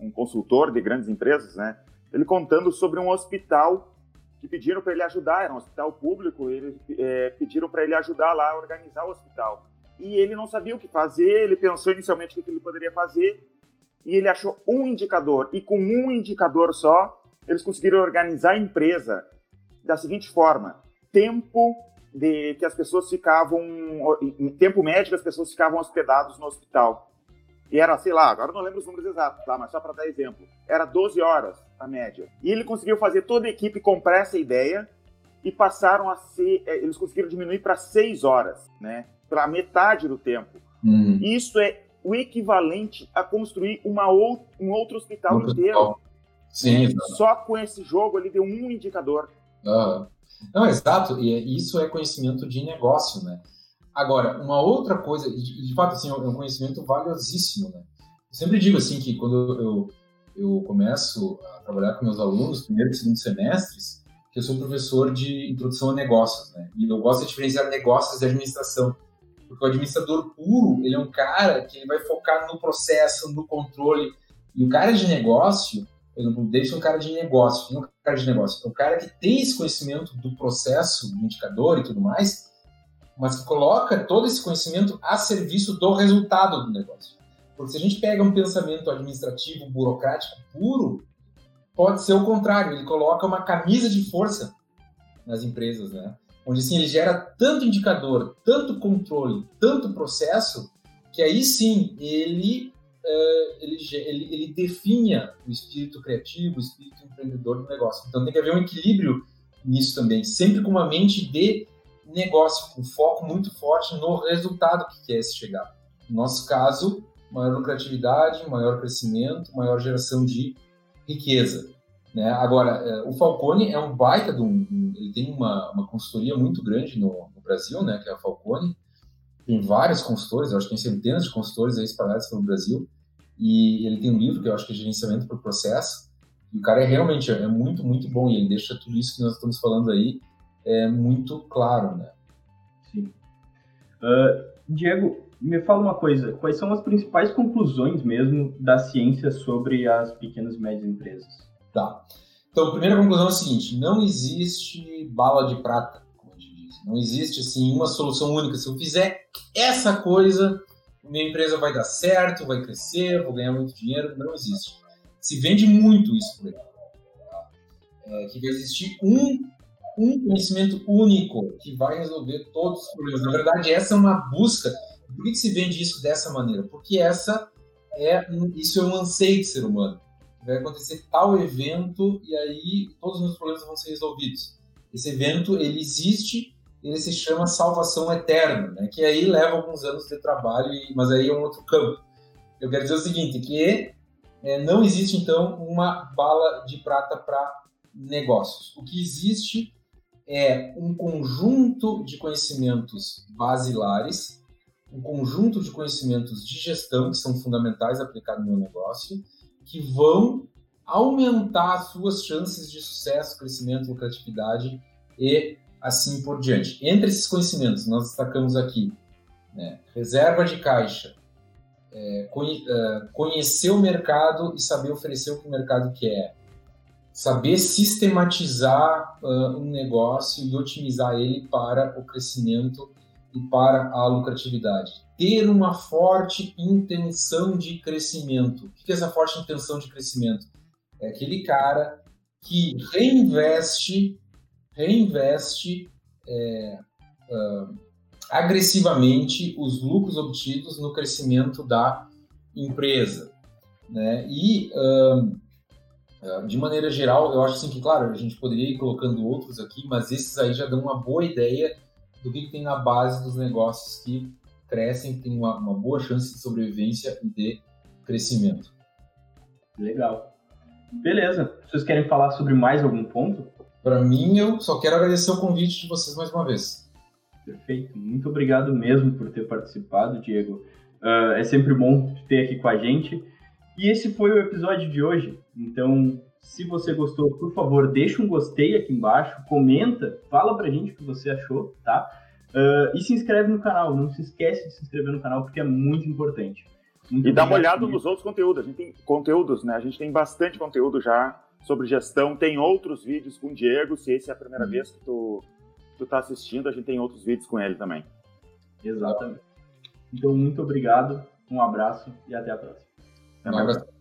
um consultor de grandes empresas, né? Ele contando sobre um hospital que pediram para ele ajudar, era um hospital público, eles é, pediram para ele ajudar lá a organizar o hospital. E ele não sabia o que fazer, ele pensou inicialmente o que ele poderia fazer, e ele achou um indicador. E com um indicador só, eles conseguiram organizar a empresa da seguinte forma: tempo de que as pessoas ficavam, em tempo médio, as pessoas ficavam hospedadas no hospital. E era, sei lá, agora não lembro os números exatos, tá? Mas só para dar exemplo. Era 12 horas a média. E ele conseguiu fazer toda a equipe comprar essa ideia e passaram a ser. É, eles conseguiram diminuir para 6 horas, né? Para metade do tempo. Uhum. Isso é o equivalente a construir uma ou, um outro hospital um inteiro. Hospital. Sim, Só com esse jogo ele deu um indicador. Uhum. Não, exato, e é, isso é conhecimento de negócio, né? Agora, uma outra coisa, de, de fato, assim, é um conhecimento valiosíssimo, né? Eu sempre digo, assim, que quando eu, eu começo a trabalhar com meus alunos, primeiro e segundo semestres, que eu sou professor de introdução a negócios, né? E eu gosto de diferenciar negócios de administração. Porque o administrador puro, ele é um cara que ele vai focar no processo, no controle. E o cara de negócio, eu não deixo um cara de negócio, não um cara de negócio, é um cara que tem esse conhecimento do processo, do indicador e tudo mais, mas que coloca todo esse conhecimento a serviço do resultado do negócio. Porque se a gente pega um pensamento administrativo, burocrático puro, pode ser o contrário, ele coloca uma camisa de força nas empresas, né? Onde assim ele gera tanto indicador, tanto controle, tanto processo, que aí sim ele uh, ele, ele, ele definha o espírito criativo, o espírito empreendedor do negócio. Então tem que haver um equilíbrio nisso também, sempre com uma mente de negócio, com foco muito forte no resultado que quer se chegar. No nosso caso, maior lucratividade, maior crescimento, maior geração de riqueza. Né? Agora, eh, o Falcone é um baita de um. Ele tem uma, uma consultoria muito grande no, no Brasil, né, que é a Falcone, tem vários consultores, eu acho que tem centenas de consultores aí espalhados pelo Brasil, e ele tem um livro que eu acho que é Gerenciamento por Processo, e o cara é realmente é muito, muito bom, e ele deixa tudo isso que nós estamos falando aí é, muito claro, né? Sim. Uh, Diego, me fala uma coisa, quais são as principais conclusões mesmo da ciência sobre as pequenas e médias empresas? Tá. Então, a primeira conclusão é a seguinte, não existe bala de prata não existe assim uma solução única. Se eu fizer essa coisa, minha empresa vai dar certo, vai crescer, vou ganhar muito dinheiro. Não existe. Se vende muito isso por aí. Tá? É, que vai existir um, um conhecimento único que vai resolver todos os problemas. Na verdade, essa é uma busca. Por que, que se vende isso dessa maneira? Porque essa é isso é um anseio de ser humano. Vai acontecer tal evento e aí todos os meus problemas vão ser resolvidos. Esse evento ele existe ele se chama Salvação Eterna, né? que aí leva alguns anos de trabalho, mas aí é um outro campo. Eu quero dizer o seguinte, que é, não existe, então, uma bala de prata para negócios. O que existe é um conjunto de conhecimentos basilares, um conjunto de conhecimentos de gestão que são fundamentais aplicados no meu negócio, que vão aumentar as suas chances de sucesso, crescimento, lucratividade e assim por diante. Entre esses conhecimentos, nós destacamos aqui né, reserva de caixa, é, é, conhecer o mercado e saber oferecer o que o mercado quer, saber sistematizar uh, um negócio e otimizar ele para o crescimento e para a lucratividade. Ter uma forte intenção de crescimento. O que é essa forte intenção de crescimento? É aquele cara que reinveste reinveste é, uh, agressivamente os lucros obtidos no crescimento da empresa. Né? E, uh, de maneira geral, eu acho assim que, claro, a gente poderia ir colocando outros aqui, mas esses aí já dão uma boa ideia do que, que tem na base dos negócios que crescem, tem uma, uma boa chance de sobrevivência e de crescimento. Legal. Beleza. Vocês querem falar sobre mais algum ponto? Para mim, eu só quero agradecer o convite de vocês mais uma vez. Perfeito. Muito obrigado mesmo por ter participado, Diego. Uh, é sempre bom ter aqui com a gente. E esse foi o episódio de hoje. Então, se você gostou, por favor, deixa um gostei aqui embaixo, comenta, fala pra gente o que você achou, tá? Uh, e se inscreve no canal. Não se esquece de se inscrever no canal, porque é muito importante. Muito e dá uma olhada nos outros conteúdos. A gente tem conteúdos, né? A gente tem bastante conteúdo já sobre gestão. Tem outros vídeos com o Diego. Se essa é a primeira uhum. vez que tu, tu tá assistindo, a gente tem outros vídeos com ele também. Exatamente. Então, muito obrigado, um abraço e até a próxima. Um abraço.